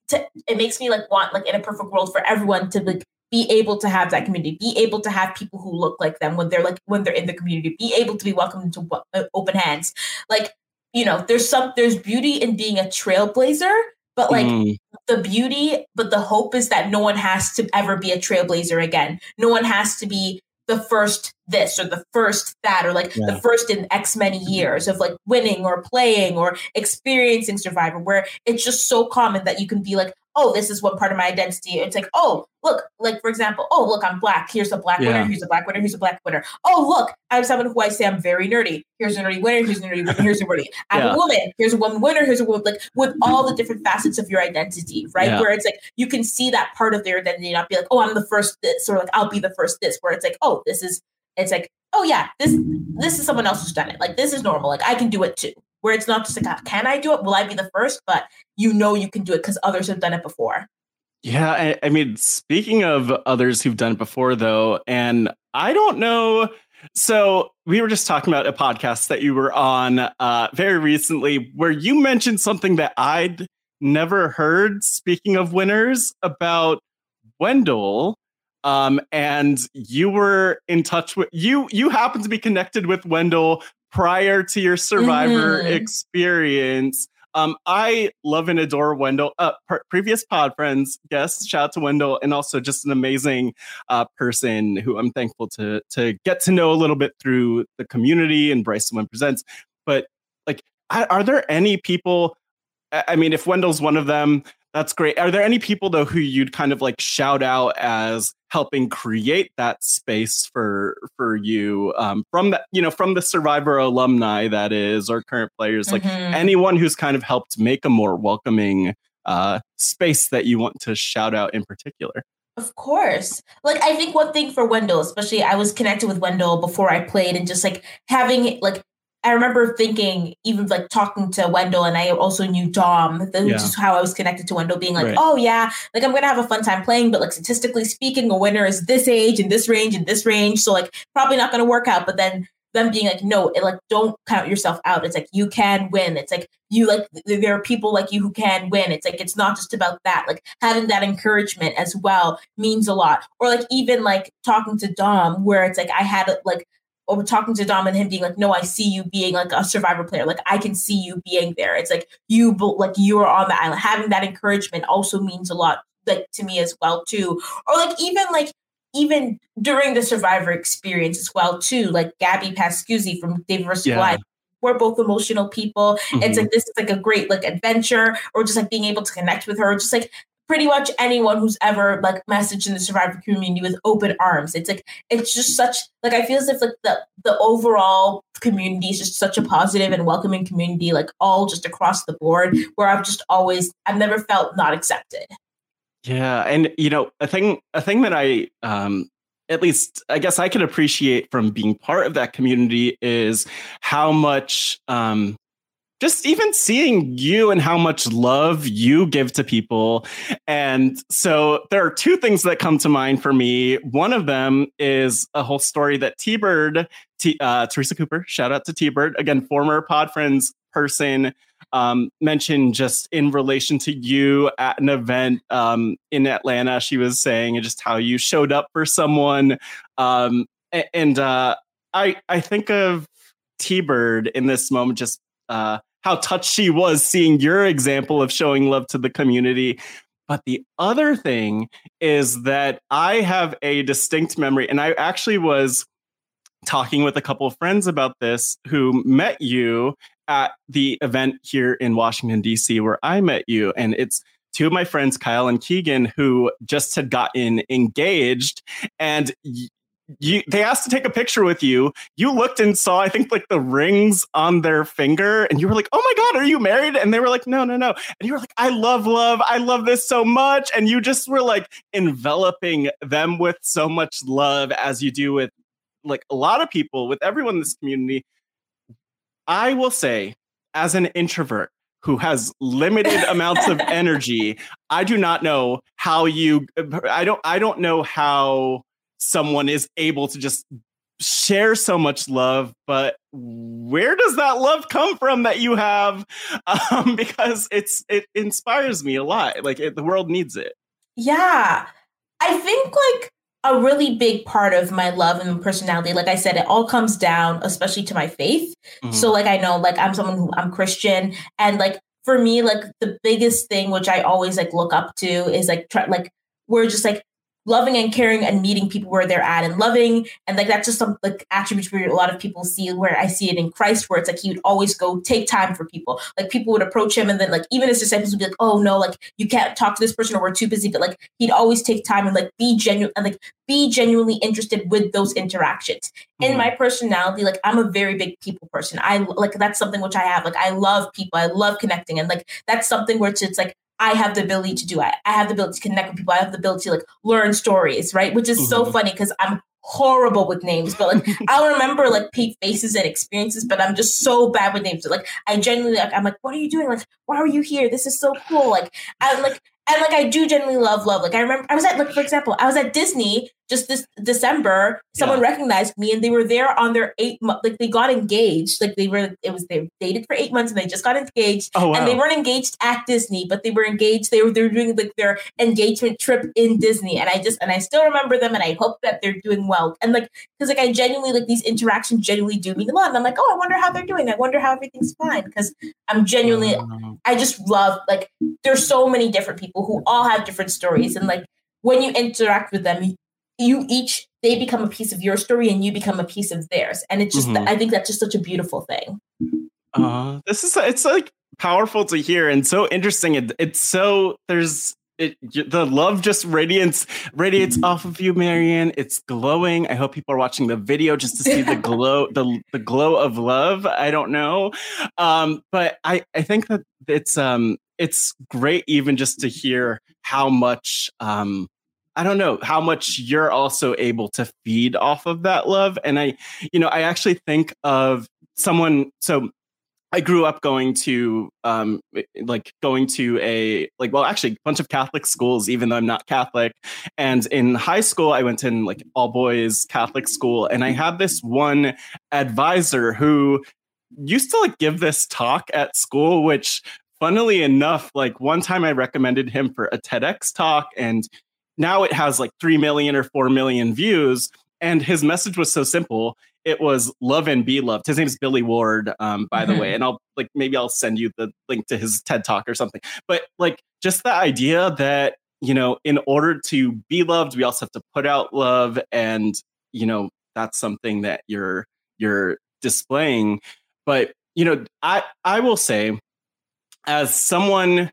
to it makes me like want like in a perfect world for everyone to like be able to have that community, be able to have people who look like them when they're like when they're in the community, be able to be welcomed into uh, open hands. Like, you know, there's some there's beauty in being a trailblazer, but like mm. the beauty, but the hope is that no one has to ever be a trailblazer again. No one has to be the first this or the first that or like yeah. the first in X many years of like winning or playing or experiencing Survivor, where it's just so common that you can be like, oh, this is one part of my identity. It's like, oh, look, like for example, oh, look, I'm black. Here's a black yeah. winner. Here's a black winner. Here's a black winner. Oh, look, I'm someone who I say I'm very nerdy. Here's a nerdy winner. Here's a nerdy winner. Here's a nerdy. I'm yeah. a woman. Here's a woman winner. Here's a woman. Like with all the different facets of your identity, right? Yeah. Where it's like you can see that part of their identity, not be like, oh, I'm the first this, or like I'll be the first this. Where it's like, oh, this is. It's like, oh yeah, this this is someone else who's done it. Like this is normal. Like I can do it too where it's not just like, can I do it? Will I be the first? But you know you can do it because others have done it before. Yeah, I, I, mean, speaking of others who've done it before, though, and I don't know. So we were just talking about a podcast that you were on uh, very recently, where you mentioned something that I'd never heard. Speaking of winners, about Wendell, um, and you were in touch with you. You happened to be connected with Wendell prior to your Survivor mm-hmm. experience. Um, I love and adore Wendell. Uh, pr- previous pod friends, guests, shout out to Wendell, and also just an amazing uh, person who I'm thankful to to get to know a little bit through the community and Bryce One Presents. But like, are there any people? I mean, if Wendell's one of them, that's great. Are there any people though who you'd kind of like shout out as helping create that space for for you um, from that you know from the Survivor alumni that is or current players like mm-hmm. anyone who's kind of helped make a more welcoming uh, space that you want to shout out in particular? Of course. Like I think one thing for Wendell, especially I was connected with Wendell before I played and just like having like I remember thinking, even like talking to Wendell, and I also knew Dom, which yeah. is how I was connected to Wendell, being like, right. oh, yeah, like I'm gonna have a fun time playing, but like statistically speaking, a winner is this age and this range and this range. So, like, probably not gonna work out. But then them being like, no, it like don't count yourself out. It's like you can win. It's like you like there are people like you who can win. It's like it's not just about that. Like having that encouragement as well means a lot. Or like even like talking to Dom, where it's like I had like or talking to Dom and him being like, no, I see you being like a survivor player. Like I can see you being there. It's like you, like you are on the island. Having that encouragement also means a lot, like to me as well too. Or like even like even during the survivor experience as well too. Like Gabby Pascuzzi from David vs. yeah. We're both emotional people. Mm-hmm. It's like this is like a great like adventure, or just like being able to connect with her, just like pretty much anyone who's ever like messaged in the survivor community with open arms. It's like it's just such like I feel as if like the the overall community is just such a positive and welcoming community, like all just across the board, where I've just always I've never felt not accepted. Yeah, and you know, a thing a thing that I um at least I guess I can appreciate from being part of that community is how much um just even seeing you and how much love you give to people. And so there are two things that come to mind for me. One of them is a whole story that T Bird, T, uh, Teresa Cooper, shout out to T Bird, again, former Pod Friends person, um, mentioned just in relation to you at an event um, in Atlanta. She was saying just how you showed up for someone. Um, and uh, I, I think of T Bird in this moment just uh, how touched she was seeing your example of showing love to the community. But the other thing is that I have a distinct memory, and I actually was talking with a couple of friends about this who met you at the event here in Washington, D.C., where I met you. And it's two of my friends, Kyle and Keegan, who just had gotten engaged. And you they asked to take a picture with you. You looked and saw, I think, like the rings on their finger, and you were like, "Oh my god, are you married?" And they were like, "No, no, no." And you were like, "I love love. I love this so much." And you just were like enveloping them with so much love, as you do with like a lot of people, with everyone in this community. I will say, as an introvert, who has limited amounts of energy i do not know how you i don't i don't know how someone is able to just share so much love but where does that love come from that you have? Um, because it's it inspires me a lot like it, the world needs it. Yeah. I think like a really big part of my love and personality like i said it all comes down especially to my faith. Mm-hmm. so like i know like i'm someone who i'm christian and like for me like the biggest thing which i always like look up to is like try like we're just like loving and caring and meeting people where they're at and loving. And like that's just some like attributes where a lot of people see where I see it in Christ where it's like he would always go take time for people. Like people would approach him and then like even his disciples would be like oh no like you can't talk to this person or we're too busy. But like he'd always take time and like be genuine and like be genuinely interested with those interactions. Mm-hmm. in my personality like I'm a very big people person. I like that's something which I have. Like I love people. I love connecting. And like that's something where it's, it's like I have the ability to do. I, I have the ability to connect with people. I have the ability to like learn stories, right? Which is mm-hmm. so funny because I'm horrible with names, but like I'll remember like faces and experiences, but I'm just so bad with names. So, like I genuinely like I'm like, what are you doing? Like, why are you here? This is so cool. Like I'm like and like I do genuinely love love. Like I remember I was at like for example, I was at Disney just this December, someone yeah. recognized me and they were there on their eight month, like they got engaged. Like they were, it was, they dated for eight months and they just got engaged. Oh, wow. And they weren't engaged at Disney, but they were engaged. They were, they were doing like their engagement trip in Disney. And I just, and I still remember them and I hope that they're doing well. And like, cause like I genuinely, like these interactions genuinely do mean a lot. And I'm like, oh, I wonder how they're doing. I wonder how everything's fine. Cause I'm genuinely. I just love, like, there's so many different people who all have different stories. And like, when you interact with them, you each they become a piece of your story and you become a piece of theirs. And it's just mm-hmm. i think that's just such a beautiful thing. Uh this is it's like powerful to hear and so interesting. It, it's so there's it, the love just radiates radiates off of you Maryanne. It's glowing. I hope people are watching the video just to see the glow the, the glow of love. I don't know. Um but i i think that it's um it's great even just to hear how much um I don't know how much you're also able to feed off of that love. And I, you know, I actually think of someone. So I grew up going to, um, like going to a, like, well, actually a bunch of Catholic schools, even though I'm not Catholic. And in high school, I went in like all boys Catholic school. And I had this one advisor who used to like give this talk at school, which funnily enough, like one time I recommended him for a TEDx talk and now it has like 3 million or 4 million views. And his message was so simple. It was love and be loved. His name is Billy Ward, um, by mm-hmm. the way. And I'll like maybe I'll send you the link to his TED talk or something. But like just the idea that, you know, in order to be loved, we also have to put out love. And, you know, that's something that you're you're displaying. But, you know, I I will say, as someone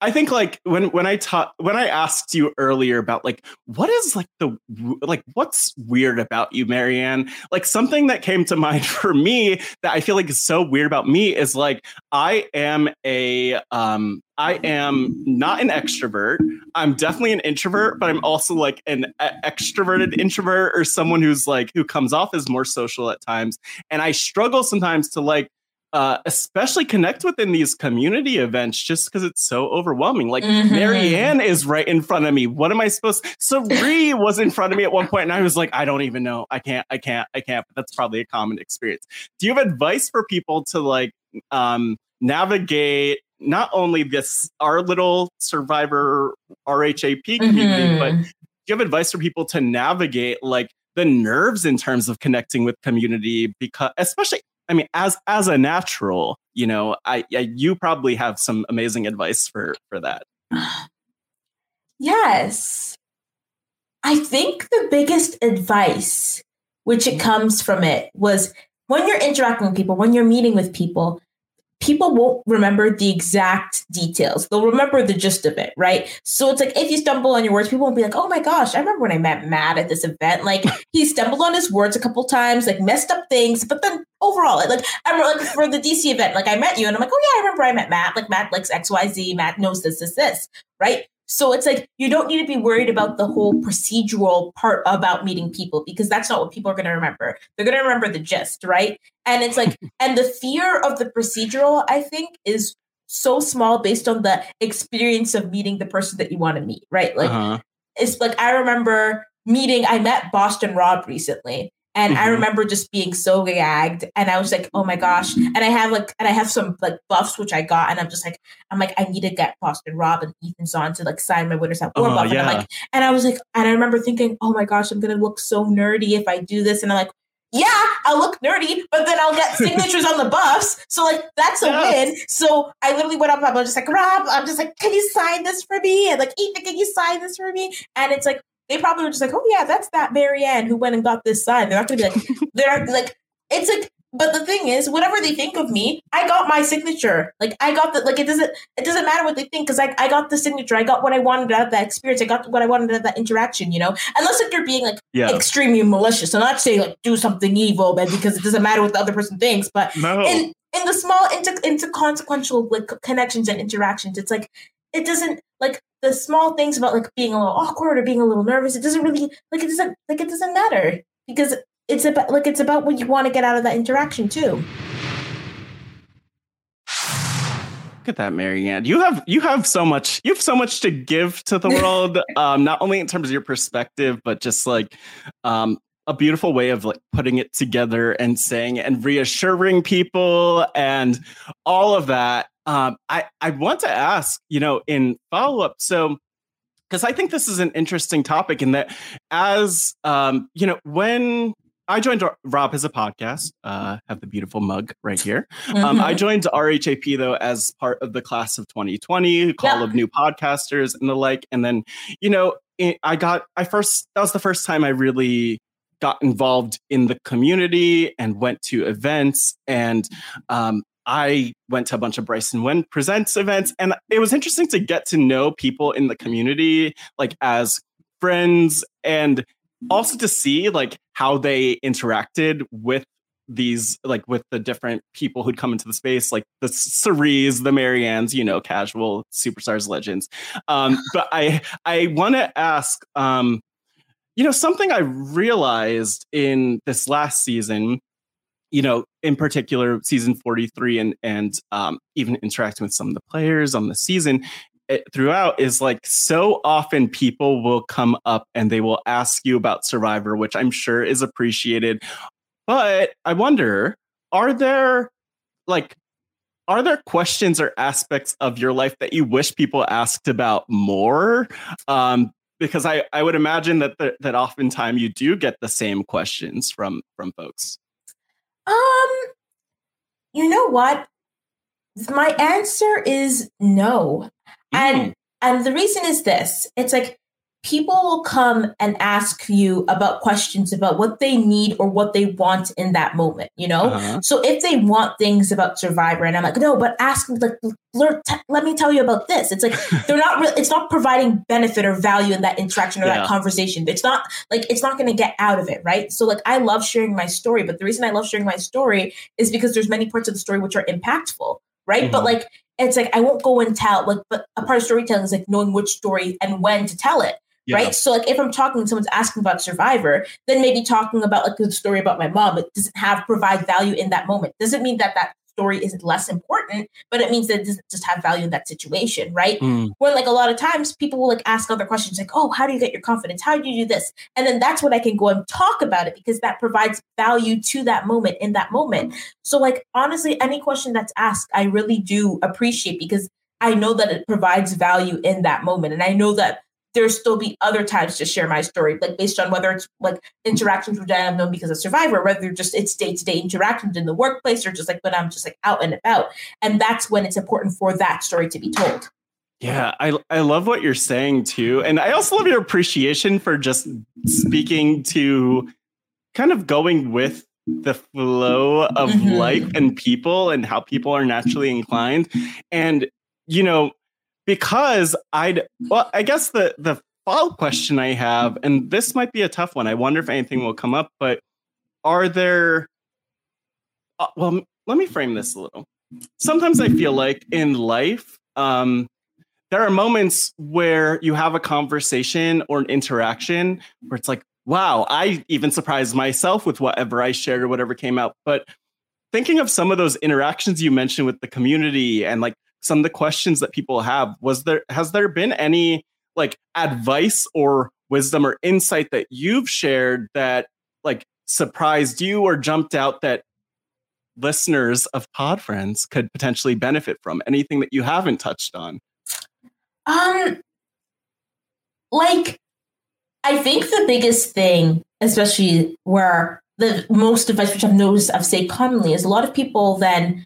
I think like when when I taught when I asked you earlier about like what is like the like what's weird about you, Maryanne? Like something that came to mind for me that I feel like is so weird about me is like I am a um I am not an extrovert. I'm definitely an introvert, but I'm also like an extroverted introvert or someone who's like who comes off as more social at times. And I struggle sometimes to like uh, especially connect within these community events just because it's so overwhelming. Like mm-hmm. Maryanne is right in front of me. What am I supposed? Cirie was in front of me at one point, and I was like, I don't even know. I can't. I can't. I can't. But that's probably a common experience. Do you have advice for people to like um, navigate? Not only this our little survivor RHAP community, mm-hmm. but do you have advice for people to navigate like the nerves in terms of connecting with community because especially I mean, as as a natural, you know, I, I you probably have some amazing advice for for that. Yes. I think the biggest advice, which it comes from it, was when you're interacting with people, when you're meeting with people, people won't remember the exact details. They'll remember the gist of it, right? So it's like if you stumble on your words, people won't be like, "Oh my gosh, I remember when I met Matt at this event. Like he stumbled on his words a couple times, like messed up things, but then overall, like I remember like for the DC event, like I met you, and I'm like, oh yeah, I remember I met Matt. Like Matt likes X Y Z. Matt knows this, this, this, right? So it's like you don't need to be worried about the whole procedural part about meeting people because that's not what people are going to remember. They're going to remember the gist, right? And it's like, and the fear of the procedural, I think, is so small based on the experience of meeting the person that you want to meet, right? Like, uh-huh. it's like I remember meeting, I met Boston Rob recently, and mm-hmm. I remember just being so gagged. And I was like, oh my gosh. And I have like, and I have some like buffs, which I got. And I'm just like, I'm like, I need to get Boston Rob and Ethan Zohn to like sign my Winners at War uh, buff. Yeah. And I'm like, and I was like, and I remember thinking, oh my gosh, I'm going to look so nerdy if I do this. And I'm like, yeah, I'll look nerdy, but then I'll get signatures on the buffs. So like that's a yes. win. So I literally went up, I was just like, Rob, I'm just like, can you sign this for me? And like, Ethan, can you sign this for me? And it's like, they probably were just like, oh yeah, that's that Maryanne who went and got this sign. They're not gonna be like, they're like, it's like, but the thing is, whatever they think of me, I got my signature. Like I got the like it doesn't it doesn't matter what they think because I I got the signature. I got what I wanted out of that experience. I got what I wanted out of that interaction. You know, unless if you're being like yeah. extremely malicious. I'm not saying like do something evil, but because it doesn't matter what the other person thinks. But no. in in the small inter, inter consequential like connections and interactions, it's like it doesn't like the small things about like being a little awkward or being a little nervous it doesn't really like it doesn't like it doesn't matter because it's about like it's about what you want to get out of that interaction too Look at that, Maryanne. You have you have so much you have so much to give to the world. um, not only in terms of your perspective, but just like um, a beautiful way of like putting it together and saying and reassuring people and all of that. Um, I I want to ask, you know, in follow up. So, because I think this is an interesting topic, in that as um, you know, when I joined Rob Has a Podcast, uh, have the beautiful mug right here. Mm-hmm. Um, I mm-hmm. joined RHAP though as part of the class of 2020, call yeah. of new podcasters and the like. And then, you know, it, I got I first that was the first time I really got involved in the community and went to events and um, I went to a bunch of Bryce and Wen Presents events, and it was interesting to get to know people in the community, like as friends, and also to see like how they interacted with these like with the different people who'd come into the space like the Ciries, the Maryannes, you know, casual superstars legends. Um, but I I want to ask um, you know, something I realized in this last season you know, in particular, season 43 and and um, even interacting with some of the players on the season it, eh, throughout is like so often people will come up and they will ask you about Survivor, which I'm sure is appreciated. But I wonder, are there like are there questions or aspects of your life that you wish people asked about more? Um, because I, I would imagine that the, that oftentimes you do get the same questions from from folks. Um, you know what? My answer is no. Mm. And and the reason is this. It's like people will come and ask you about questions about what they need or what they want in that moment you know uh-huh. so if they want things about survivor and i'm like no but ask like let me tell you about this it's like they're not re- it's not providing benefit or value in that interaction or yeah. that conversation it's not like it's not going to get out of it right so like i love sharing my story but the reason i love sharing my story is because there's many parts of the story which are impactful right mm-hmm. but like it's like I won't go and tell like but a part of storytelling is like knowing which story and when to tell it. Yeah. Right. So like if I'm talking, someone's asking about Survivor, then maybe talking about like the story about my mom, it doesn't have provide value in that moment. Doesn't mean that that story is less important, but it means that it doesn't just have value in that situation, right? Mm. When like a lot of times people will like ask other questions like, oh, how do you get your confidence? How do you do this? And then that's when I can go and talk about it because that provides value to that moment in that moment. So like honestly, any question that's asked, I really do appreciate because I know that it provides value in that moment. And I know that there still be other times to share my story, like based on whether it's like interactions which I have known because of Survivor, whether just it's day to day interactions in the workplace or just like when I'm just like out and about. And that's when it's important for that story to be told. Yeah, I I love what you're saying too. And I also love your appreciation for just speaking to kind of going with the flow of mm-hmm. life and people and how people are naturally inclined. And, you know, because I'd, well, I guess the, the follow question I have, and this might be a tough one. I wonder if anything will come up, but are there, uh, well, let me frame this a little. Sometimes I feel like in life, um, there are moments where you have a conversation or an interaction where it's like, wow, I even surprised myself with whatever I shared or whatever came out. But thinking of some of those interactions you mentioned with the community and like some of the questions that people have, was there has there been any like advice or wisdom or insight that you've shared that like surprised you or jumped out that listeners of Pod Friends could potentially benefit from? Anything that you haven't touched on? Um, like I think the biggest thing, especially where the most advice which I've noticed I've said commonly is a lot of people then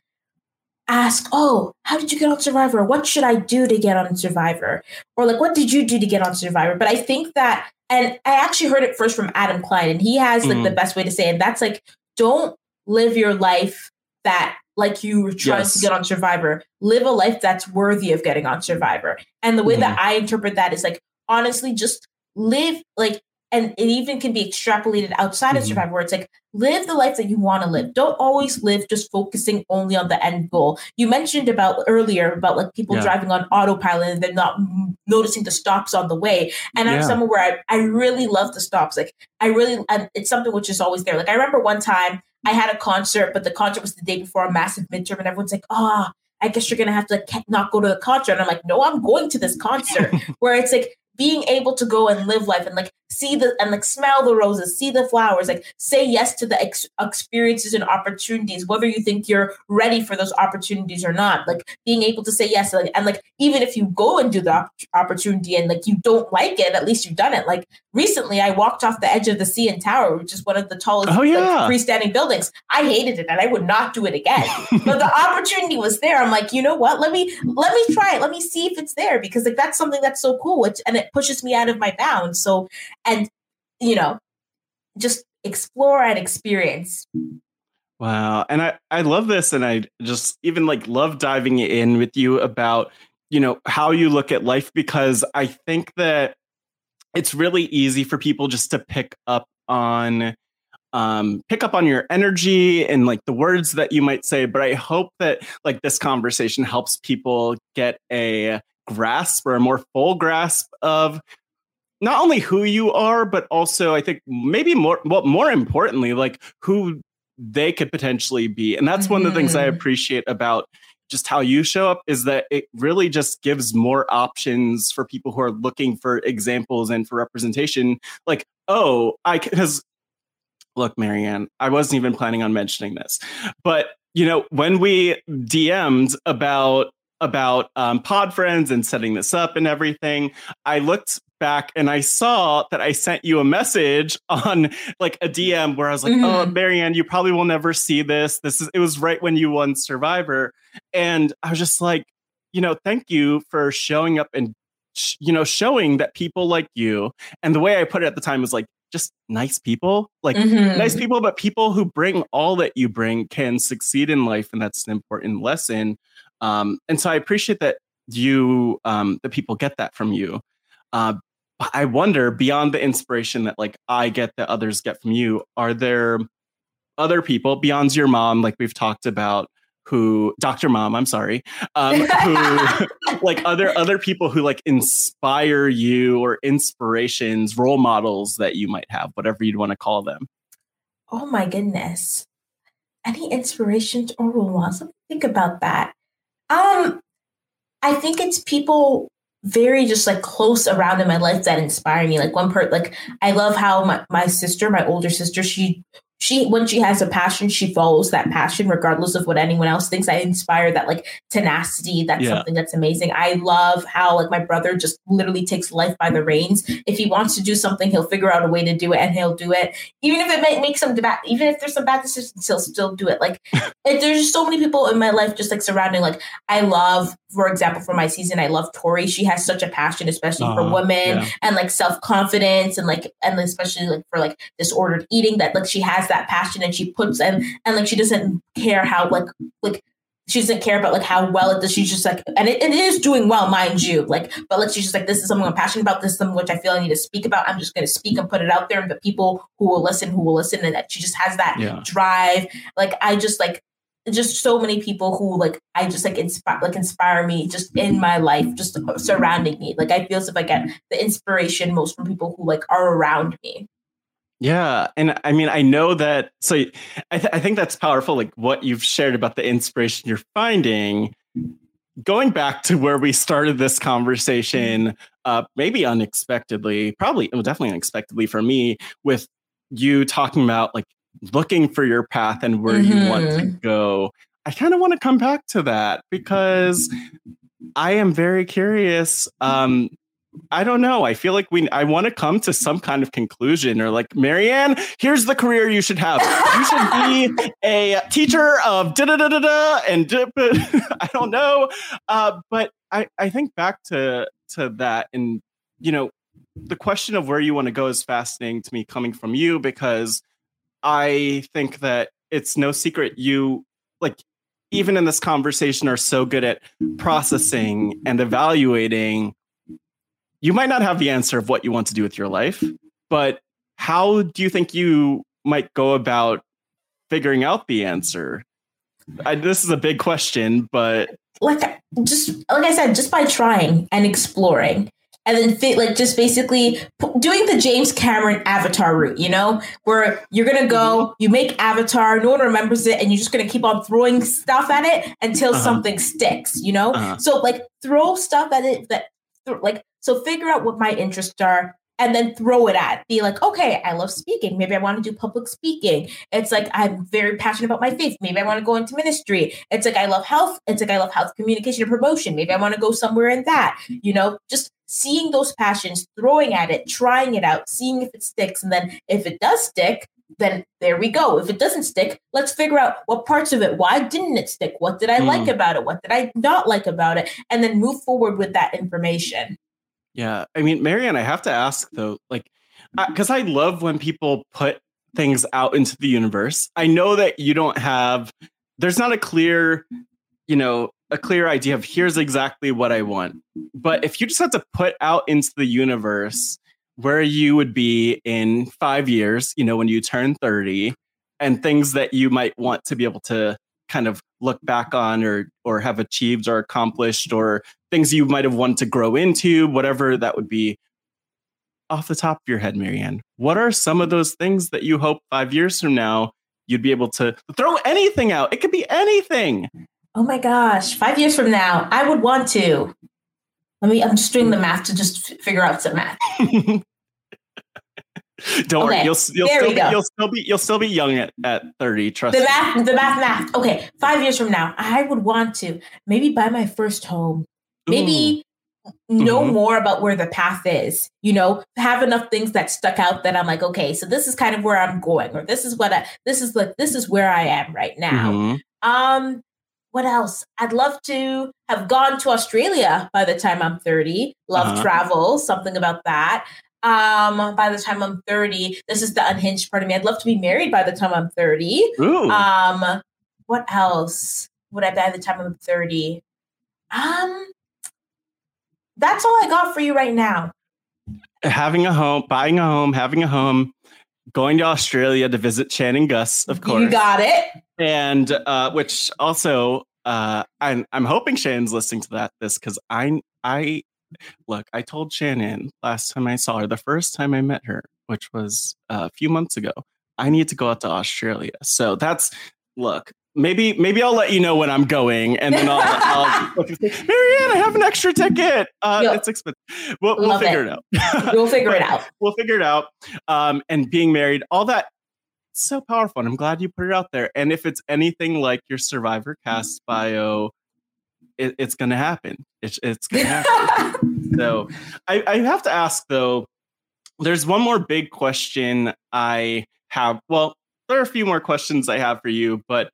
ask, Oh, how did you get on Survivor? What should I do to get on Survivor? Or like, what did you do to get on Survivor? But I think that, and I actually heard it first from Adam Klein, and he has like mm. the best way to say it. And That's like, don't live your life that like you were trying yes. to get on Survivor. Live a life that's worthy of getting on Survivor. And the way mm-hmm. that I interpret that is like, honestly, just live like and it even can be extrapolated outside mm-hmm. of survivor where it's like live the life that you want to live don't always live just focusing only on the end goal you mentioned about earlier about like people yeah. driving on autopilot and they're not noticing the stops on the way and i'm someone where I, I really love the stops like i really and it's something which is always there like i remember one time i had a concert but the concert was the day before a massive midterm and everyone's like ah oh, I guess you're gonna have to like not go to the concert. And I'm like, no, I'm going to this concert. Where it's like being able to go and live life and like see the and like smell the roses, see the flowers, like say yes to the ex- experiences and opportunities, whether you think you're ready for those opportunities or not. Like being able to say yes, like, and like even if you go and do the op- opportunity and like you don't like it, at least you've done it. Like recently, I walked off the edge of the CN Tower, which is one of the tallest oh, yeah. like, freestanding buildings. I hated it, and I would not do it again. but the opportunity was there. I'm like, you know what? Let me let me try it. Let me see if it's there because like that's something that's so cool, which, and it pushes me out of my bounds. So and you know just explore and experience. Wow. And i i love this and i just even like love diving in with you about you know how you look at life because i think that it's really easy for people just to pick up on um, pick up on your energy and like the words that you might say but i hope that like this conversation helps people get a grasp or a more full grasp of not only who you are, but also I think maybe more well, more importantly, like who they could potentially be. And that's mm-hmm. one of the things I mm-hmm. appreciate about just how you show up is that it really just gives more options for people who are looking for examples and for representation. Like, oh, I because look, Maryanne, I wasn't even planning on mentioning this, but you know, when we DM'd about about um, Pod Friends and setting this up and everything, I looked back and I saw that I sent you a message on like a DM where I was like, oh, mm-hmm. "Oh, Maryanne, you probably will never see this. This is it was right when you won Survivor." And I was just like, you know, thank you for showing up and you know, showing that people like you. And the way I put it at the time was like just nice people, like mm-hmm. nice people, but people who bring all that you bring can succeed in life, and that's an important lesson. Um, and so I appreciate that you um, that people get that from you. Uh, I wonder beyond the inspiration that like I get that others get from you, are there other people beyond your mom, like we've talked about, who Dr. Mom, I'm sorry, um, who like other other people who like inspire you or inspirations, role models that you might have, whatever you'd want to call them. Oh my goodness. Any inspirations or role models? Let me think about that. Um, I think it's people very just like close around in my life that inspire me. Like one part, like I love how my, my sister, my older sister, she she when she has a passion she follows that passion regardless of what anyone else thinks. I inspire that like tenacity. That's yeah. something that's amazing. I love how like my brother just literally takes life by the reins. If he wants to do something he'll figure out a way to do it and he'll do it. Even if it might make some bad even if there's some bad decisions he'll still do it. Like there's just so many people in my life just like surrounding like i love for example for my season i love tori she has such a passion especially uh, for uh-huh. women yeah. and like self-confidence and like and especially like for like disordered eating that like she has that passion and she puts and and like she doesn't care how like like she doesn't care about like how well it does. She's just like, and it, it is doing well, mind you. Like, but like she's just like, this is something I'm passionate about. This is something which I feel I need to speak about. I'm just going to speak and put it out there, and the people who will listen, who will listen, and that she just has that Yeah. drive. Like, I just like just so many people who like I just like inspire like inspire me just in my life, just surrounding me. Like I feel as if I get the inspiration most from people who like are around me. Yeah, and I mean, I know that. So I, th- I think that's powerful. Like what you've shared about the inspiration you're finding. Going back to where we started this conversation, uh, maybe unexpectedly, probably well, definitely unexpectedly for me, with you talking about like looking for your path and where you want to go. I kind of want to come back to that because I am very curious. Um, I don't know. I feel like we I want to come to some kind of conclusion or like Maryanne, here's the career you should have. You should be a teacher of da da da da da and da- I don't know. Uh, but I I think back to to that and you know the question of where you want to go is fascinating to me coming from you because I think that it's no secret you like even in this conversation are so good at processing and evaluating you might not have the answer of what you want to do with your life, but how do you think you might go about figuring out the answer? I, this is a big question, but like just like I said, just by trying and exploring, and then fit like just basically p- doing the James Cameron Avatar route, you know, where you're gonna go, you make Avatar, no one remembers it, and you're just gonna keep on throwing stuff at it until Uh-huh. something sticks, you know. Uh-huh. So like throw stuff at it that th- like so figure out what my interests are. And then throw it at. Be like, okay, I love speaking. Maybe I want to do public speaking. It's like I'm very passionate about my faith. Maybe I want to go into ministry. It's like I love health. It's like I love health communication and promotion. Maybe I want to go somewhere in that. You know, just seeing those passions, throwing at it, trying it out, seeing if it sticks. And then if it does stick, then there we go. If it doesn't stick, let's figure out what parts of it, why didn't it stick? What did I Hmm. like about it? What did I not like about it? And then move forward with that information. Yeah, I mean, Maryanne, I have to ask though, like, because I love when people put things out into the universe. I know that you don't have, there's not a clear, you know, a clear idea of here's exactly what I want. But if you just had to put out into the universe where you would be in five years, you know, when you turn 30, and things that you might want to be able to kind of look back on or or have achieved or accomplished or things you might have wanted to grow into, whatever that would be. Off the top of your head, Maryanne, what are some of those things that you hope five years from now you'd be able to throw anything out? It could be anything. Oh my gosh, five years from now, I would want to. Let me, I'm just doing the math to just figure out some math. Don't worry, you'll you'll there still be, you'll still be you'll still be young at, at 30, trust The me. math, the math, math. Okay, five years from now, I would want to maybe buy my first home. Maybe know Mhm. more about where the path is. You know, have enough things that stuck out that I'm like, okay, so this is kind of where I'm going, or this is what I, this is like, this is where I am right now. Mhm. Um, what else? I'd love to have gone to Australia by the time I'm 30. Love Uh-huh. travel, something about that. Um, by the time I'm 30, this is the unhinged part of me. I'd love to be married by the time I'm 30. Ooh. Um, what else would I buy by the time I'm 30? Um, that's all I got for you right now. having a home, buying a home, having a home, going to Australia to visit Shannon Guss, of course. You got it. and uh, which also uh, I'm I'm hoping Shannon's listening to that this because I I look I told Shannon last time I saw her the first time I met her which was uh, a few months ago I need to go out to Australia so that's look maybe maybe I'll let you know when I'm going and then I'll, I'll Maryanne I have an extra ticket uh, Yo. it's expensive we'll, we'll figure it. it, out We'll figure it out. we'll figure it out. Um, and being married, all that, so powerful. And I'm glad you put it out there. And if it's anything like your Survivor cast bio, it, it's going to happen. It's, it's going to happen. so I, I have to ask though. There's one more big question I have. Well, there are a few more questions I have for you, but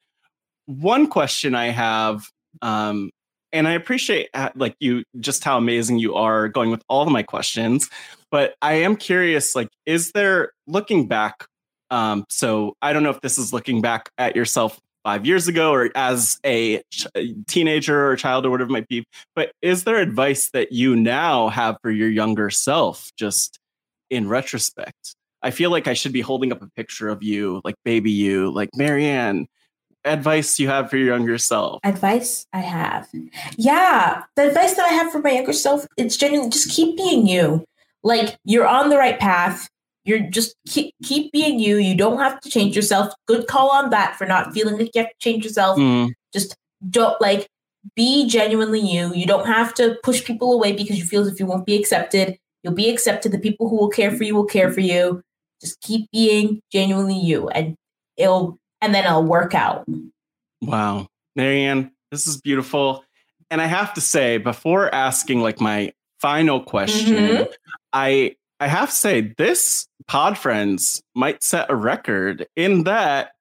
one question I have, um, and I appreciate uh, like you just how amazing you are going with all of my questions but I am curious like is there looking back Um, so I don't know if this is looking back at yourself five years ago or as a ch- teenager or child or whatever it might be. But is there advice that you now have for your younger self, just in retrospect? I feel like I should be holding up a picture of you, like baby you, like Maryanne. Advice you have for your younger self? Advice I have, yeah, the advice that I have for my younger self, it's genuinely just keep being you. Like you're on the right path. You're just keep keep being you. You don't have to change yourself. Good call on that for not feeling like you have to change yourself. Mm. Just don't like be genuinely you. You don't have to push people away because you feel as if you won't be accepted. You'll be accepted. The people who will care for you will care for you. Just keep being genuinely you, and it'll and then it'll work out. Wow. Maryanne, this is beautiful. And I have to say, before asking like my final question, Mhm. I I have to say this Pod Friends might set a record in that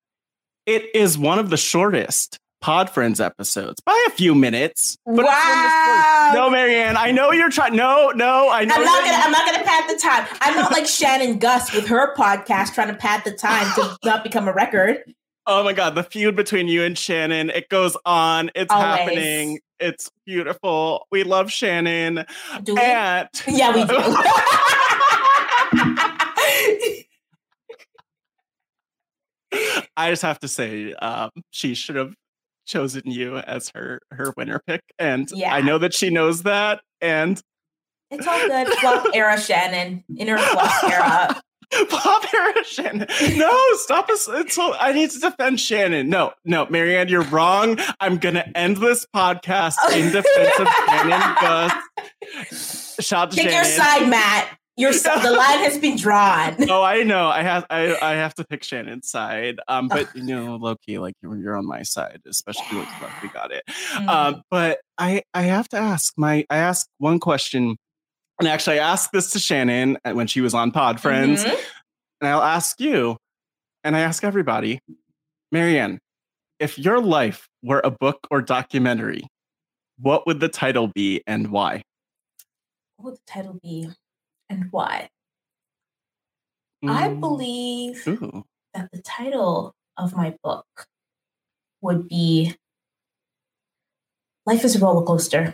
it is one of the shortest Pod Friends episodes by a few minutes. But it's one of the Wow. No, Maryanne, I know you're trying. No, no, I know. I'm not gonna. I'm not gonna pad the time. I'm not like Shannon Guss with her podcast trying to pad the time to not become a record. Oh my god, the feud between you and Shannon, it goes on. It's Always. happening. It's beautiful. We love Shannon. Do we? And yeah, we do. I just have to say, um, she should have chosen you as her her winner pick, and Yeah. I know that she knows that. And it's all good. Flop era Shannon. Inner flop era. Bob era Shannon, no, stop us! It's I need to defend Shannon. No, no, Maryanne, you're wrong. I'm gonna end this podcast in defense of Shannon Guss. Shout out to Pick your side, Matt. Your s- the line has been drawn. Oh, I know. I have I, I have to pick Shannon's side. Um, but you know, low key, like you're, you're on my side, especially with love. We got it. Mm. Um, but I I have to ask my I ask one question, and actually I asked this to Shannon uh, when she was on Pod Friends, Mhm. and I'll ask you, and I ask everybody, Maryanne, if your life were a book or documentary, what would the title be and why? What would the title be, and why? I Mm, believe Ooh. that the title of my book would be "Life is a Roller Coaster."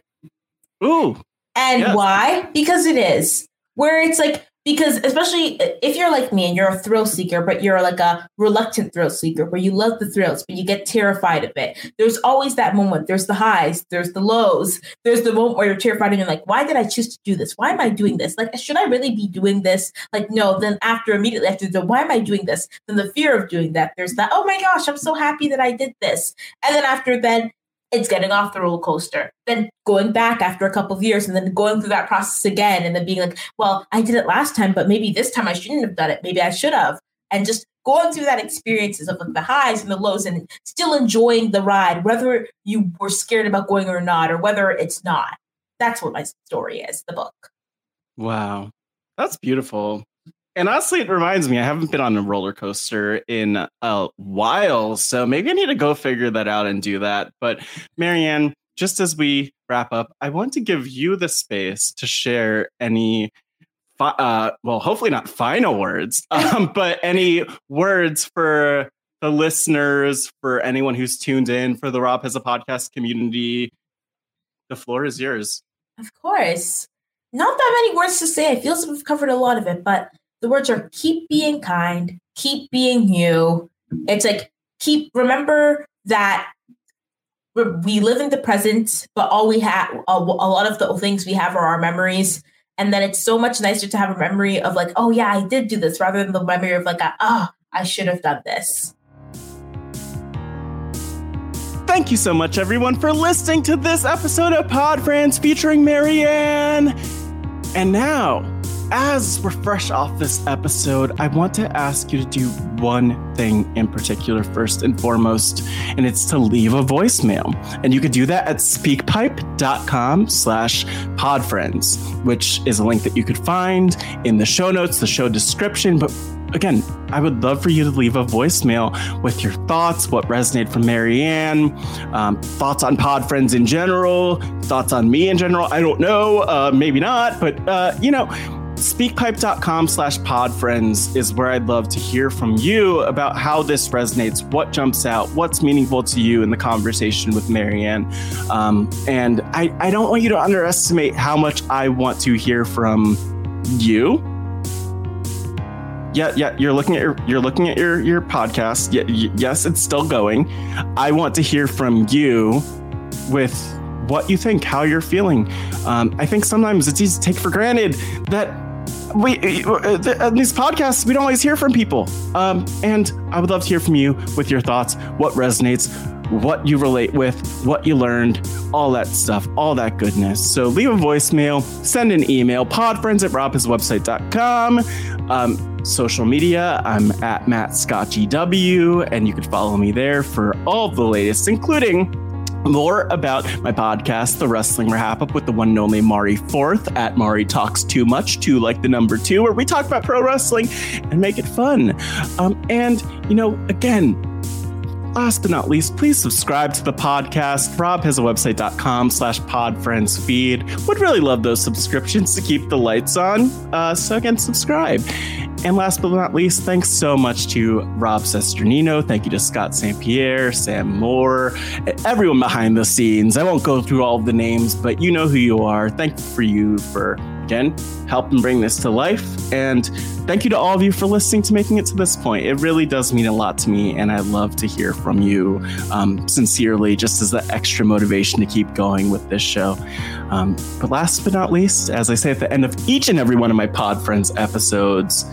Ooh. And Yes. why? Because it is. Where it's like, because especially if you're like me and you're a thrill seeker, but you're like a reluctant thrill seeker where you love the thrills, but you get terrified of it. There's always that moment. There's the highs, there's the lows, there's the moment where you're terrified and you're like, why did I choose to do this? Why am I doing this? Like, should I really be doing this? Like, no, then after immediately after the why am I doing this? Then the fear of doing that. There's that, oh my gosh, I'm so happy that I did this. And then after then it's getting off the roller coaster, then going back after a couple of years and then going through that process again and then being like, well, I did it last time, but maybe this time I shouldn't have done it. Maybe I should have. And just going through that experiences of like the highs and the lows and still enjoying the ride, whether you were scared about going or not, or whether it's not. That's what my story is, the book. Wow. That's beautiful. And honestly, it reminds me, I haven't been on a roller coaster in a while. So maybe I need to go figure that out and do that. But Maryanne, just as we wrap up, I want to give you the space to share any, fi- uh, well, hopefully not final words, um, but any words for the listeners, for anyone who's tuned in, for the Rob has a podcast community. The floor is yours. Of course. Not that many words to say. I feel if we've covered a lot of it, but the words are keep being kind, keep being you. It's like keep remember that we- live in the present, but all we have a, a lot of the things we have are our memories. And then it's so much nicer to have a memory of like, oh yeah, I did do this, rather than the memory of like, ah, I should have done this. Thank you so much, everyone, for listening to this episode of Pod Friends featuring Maryanne. And now, as we're fresh off this episode, I want to ask you to do one thing in particular first and foremost, and it's to leave a voicemail. And you could do that at speakpipe.com slash podfriends, which is a link that you could find in the show notes, the show description. But again, I would love for you to leave a voicemail with your thoughts, what resonated from Maryanne, um, thoughts on Pod Friends in general, thoughts on me in general. I don't know, uh, maybe not, but uh, you know, speakpipe.com slash podfriends is where I'd love to hear from you about how this resonates, what jumps out, what's meaningful to you in the conversation with Maryanne. Um, and I, I don't want you to underestimate how much I want to hear from you. Yeah, yeah, you're looking at your you're looking at your your podcast. Yeah, yes, it's still going. I want to hear from you with what you think, how you're feeling. Um, I think sometimes it's easy to take for granted that we uh, these podcasts we don't always hear from people. Um, and i would love to hear from you with your thoughts what resonates what you relate with what you learned all that stuff all that goodness. So leave a voicemail send an email podfriends at robhasawebsite.com um, social media i'm at matt scott gw and you can follow me there for all the latest including more about my podcast, The Wrestling Wrap Up, with the one and only Mari Forth at Mari Talks Too Much, to like the number two, where we talk about pro wrestling and make it fun. Um, and, you know, again, last but not least, please subscribe to the podcast. Rob has a website.com slash podfriendsfeed. Would really love those subscriptions to keep the lights on. Uh, so again, subscribe. And last but not least, thanks so much to Rob Cesternino. Thank you to Scott St. Pierre, Sam Moore, everyone behind the scenes. I won't go through all of the names, but you know who you are. Thank you for you for again helping bring this to life. And thank you to all of you for listening to making it to this point. It really does mean a lot to me, and I love to hear from you um, sincerely, just as the extra motivation to keep going with this show. Um, but last but not least, as I say at the end of each and every one of my Pod Friends episodes,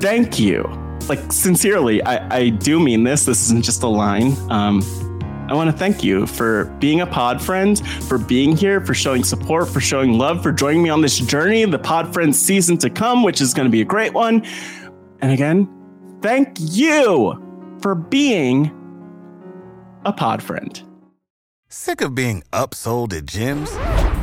thank you. Like, sincerely, I, I do mean this. This isn't just a line. Um, I want to thank you for being a pod friend, for being here, for showing support, for showing love, for joining me on this journey, the Pod Friends season to come, which is going to be a great one. And again, thank you for being a pod friend. Sick of being upsold at gyms?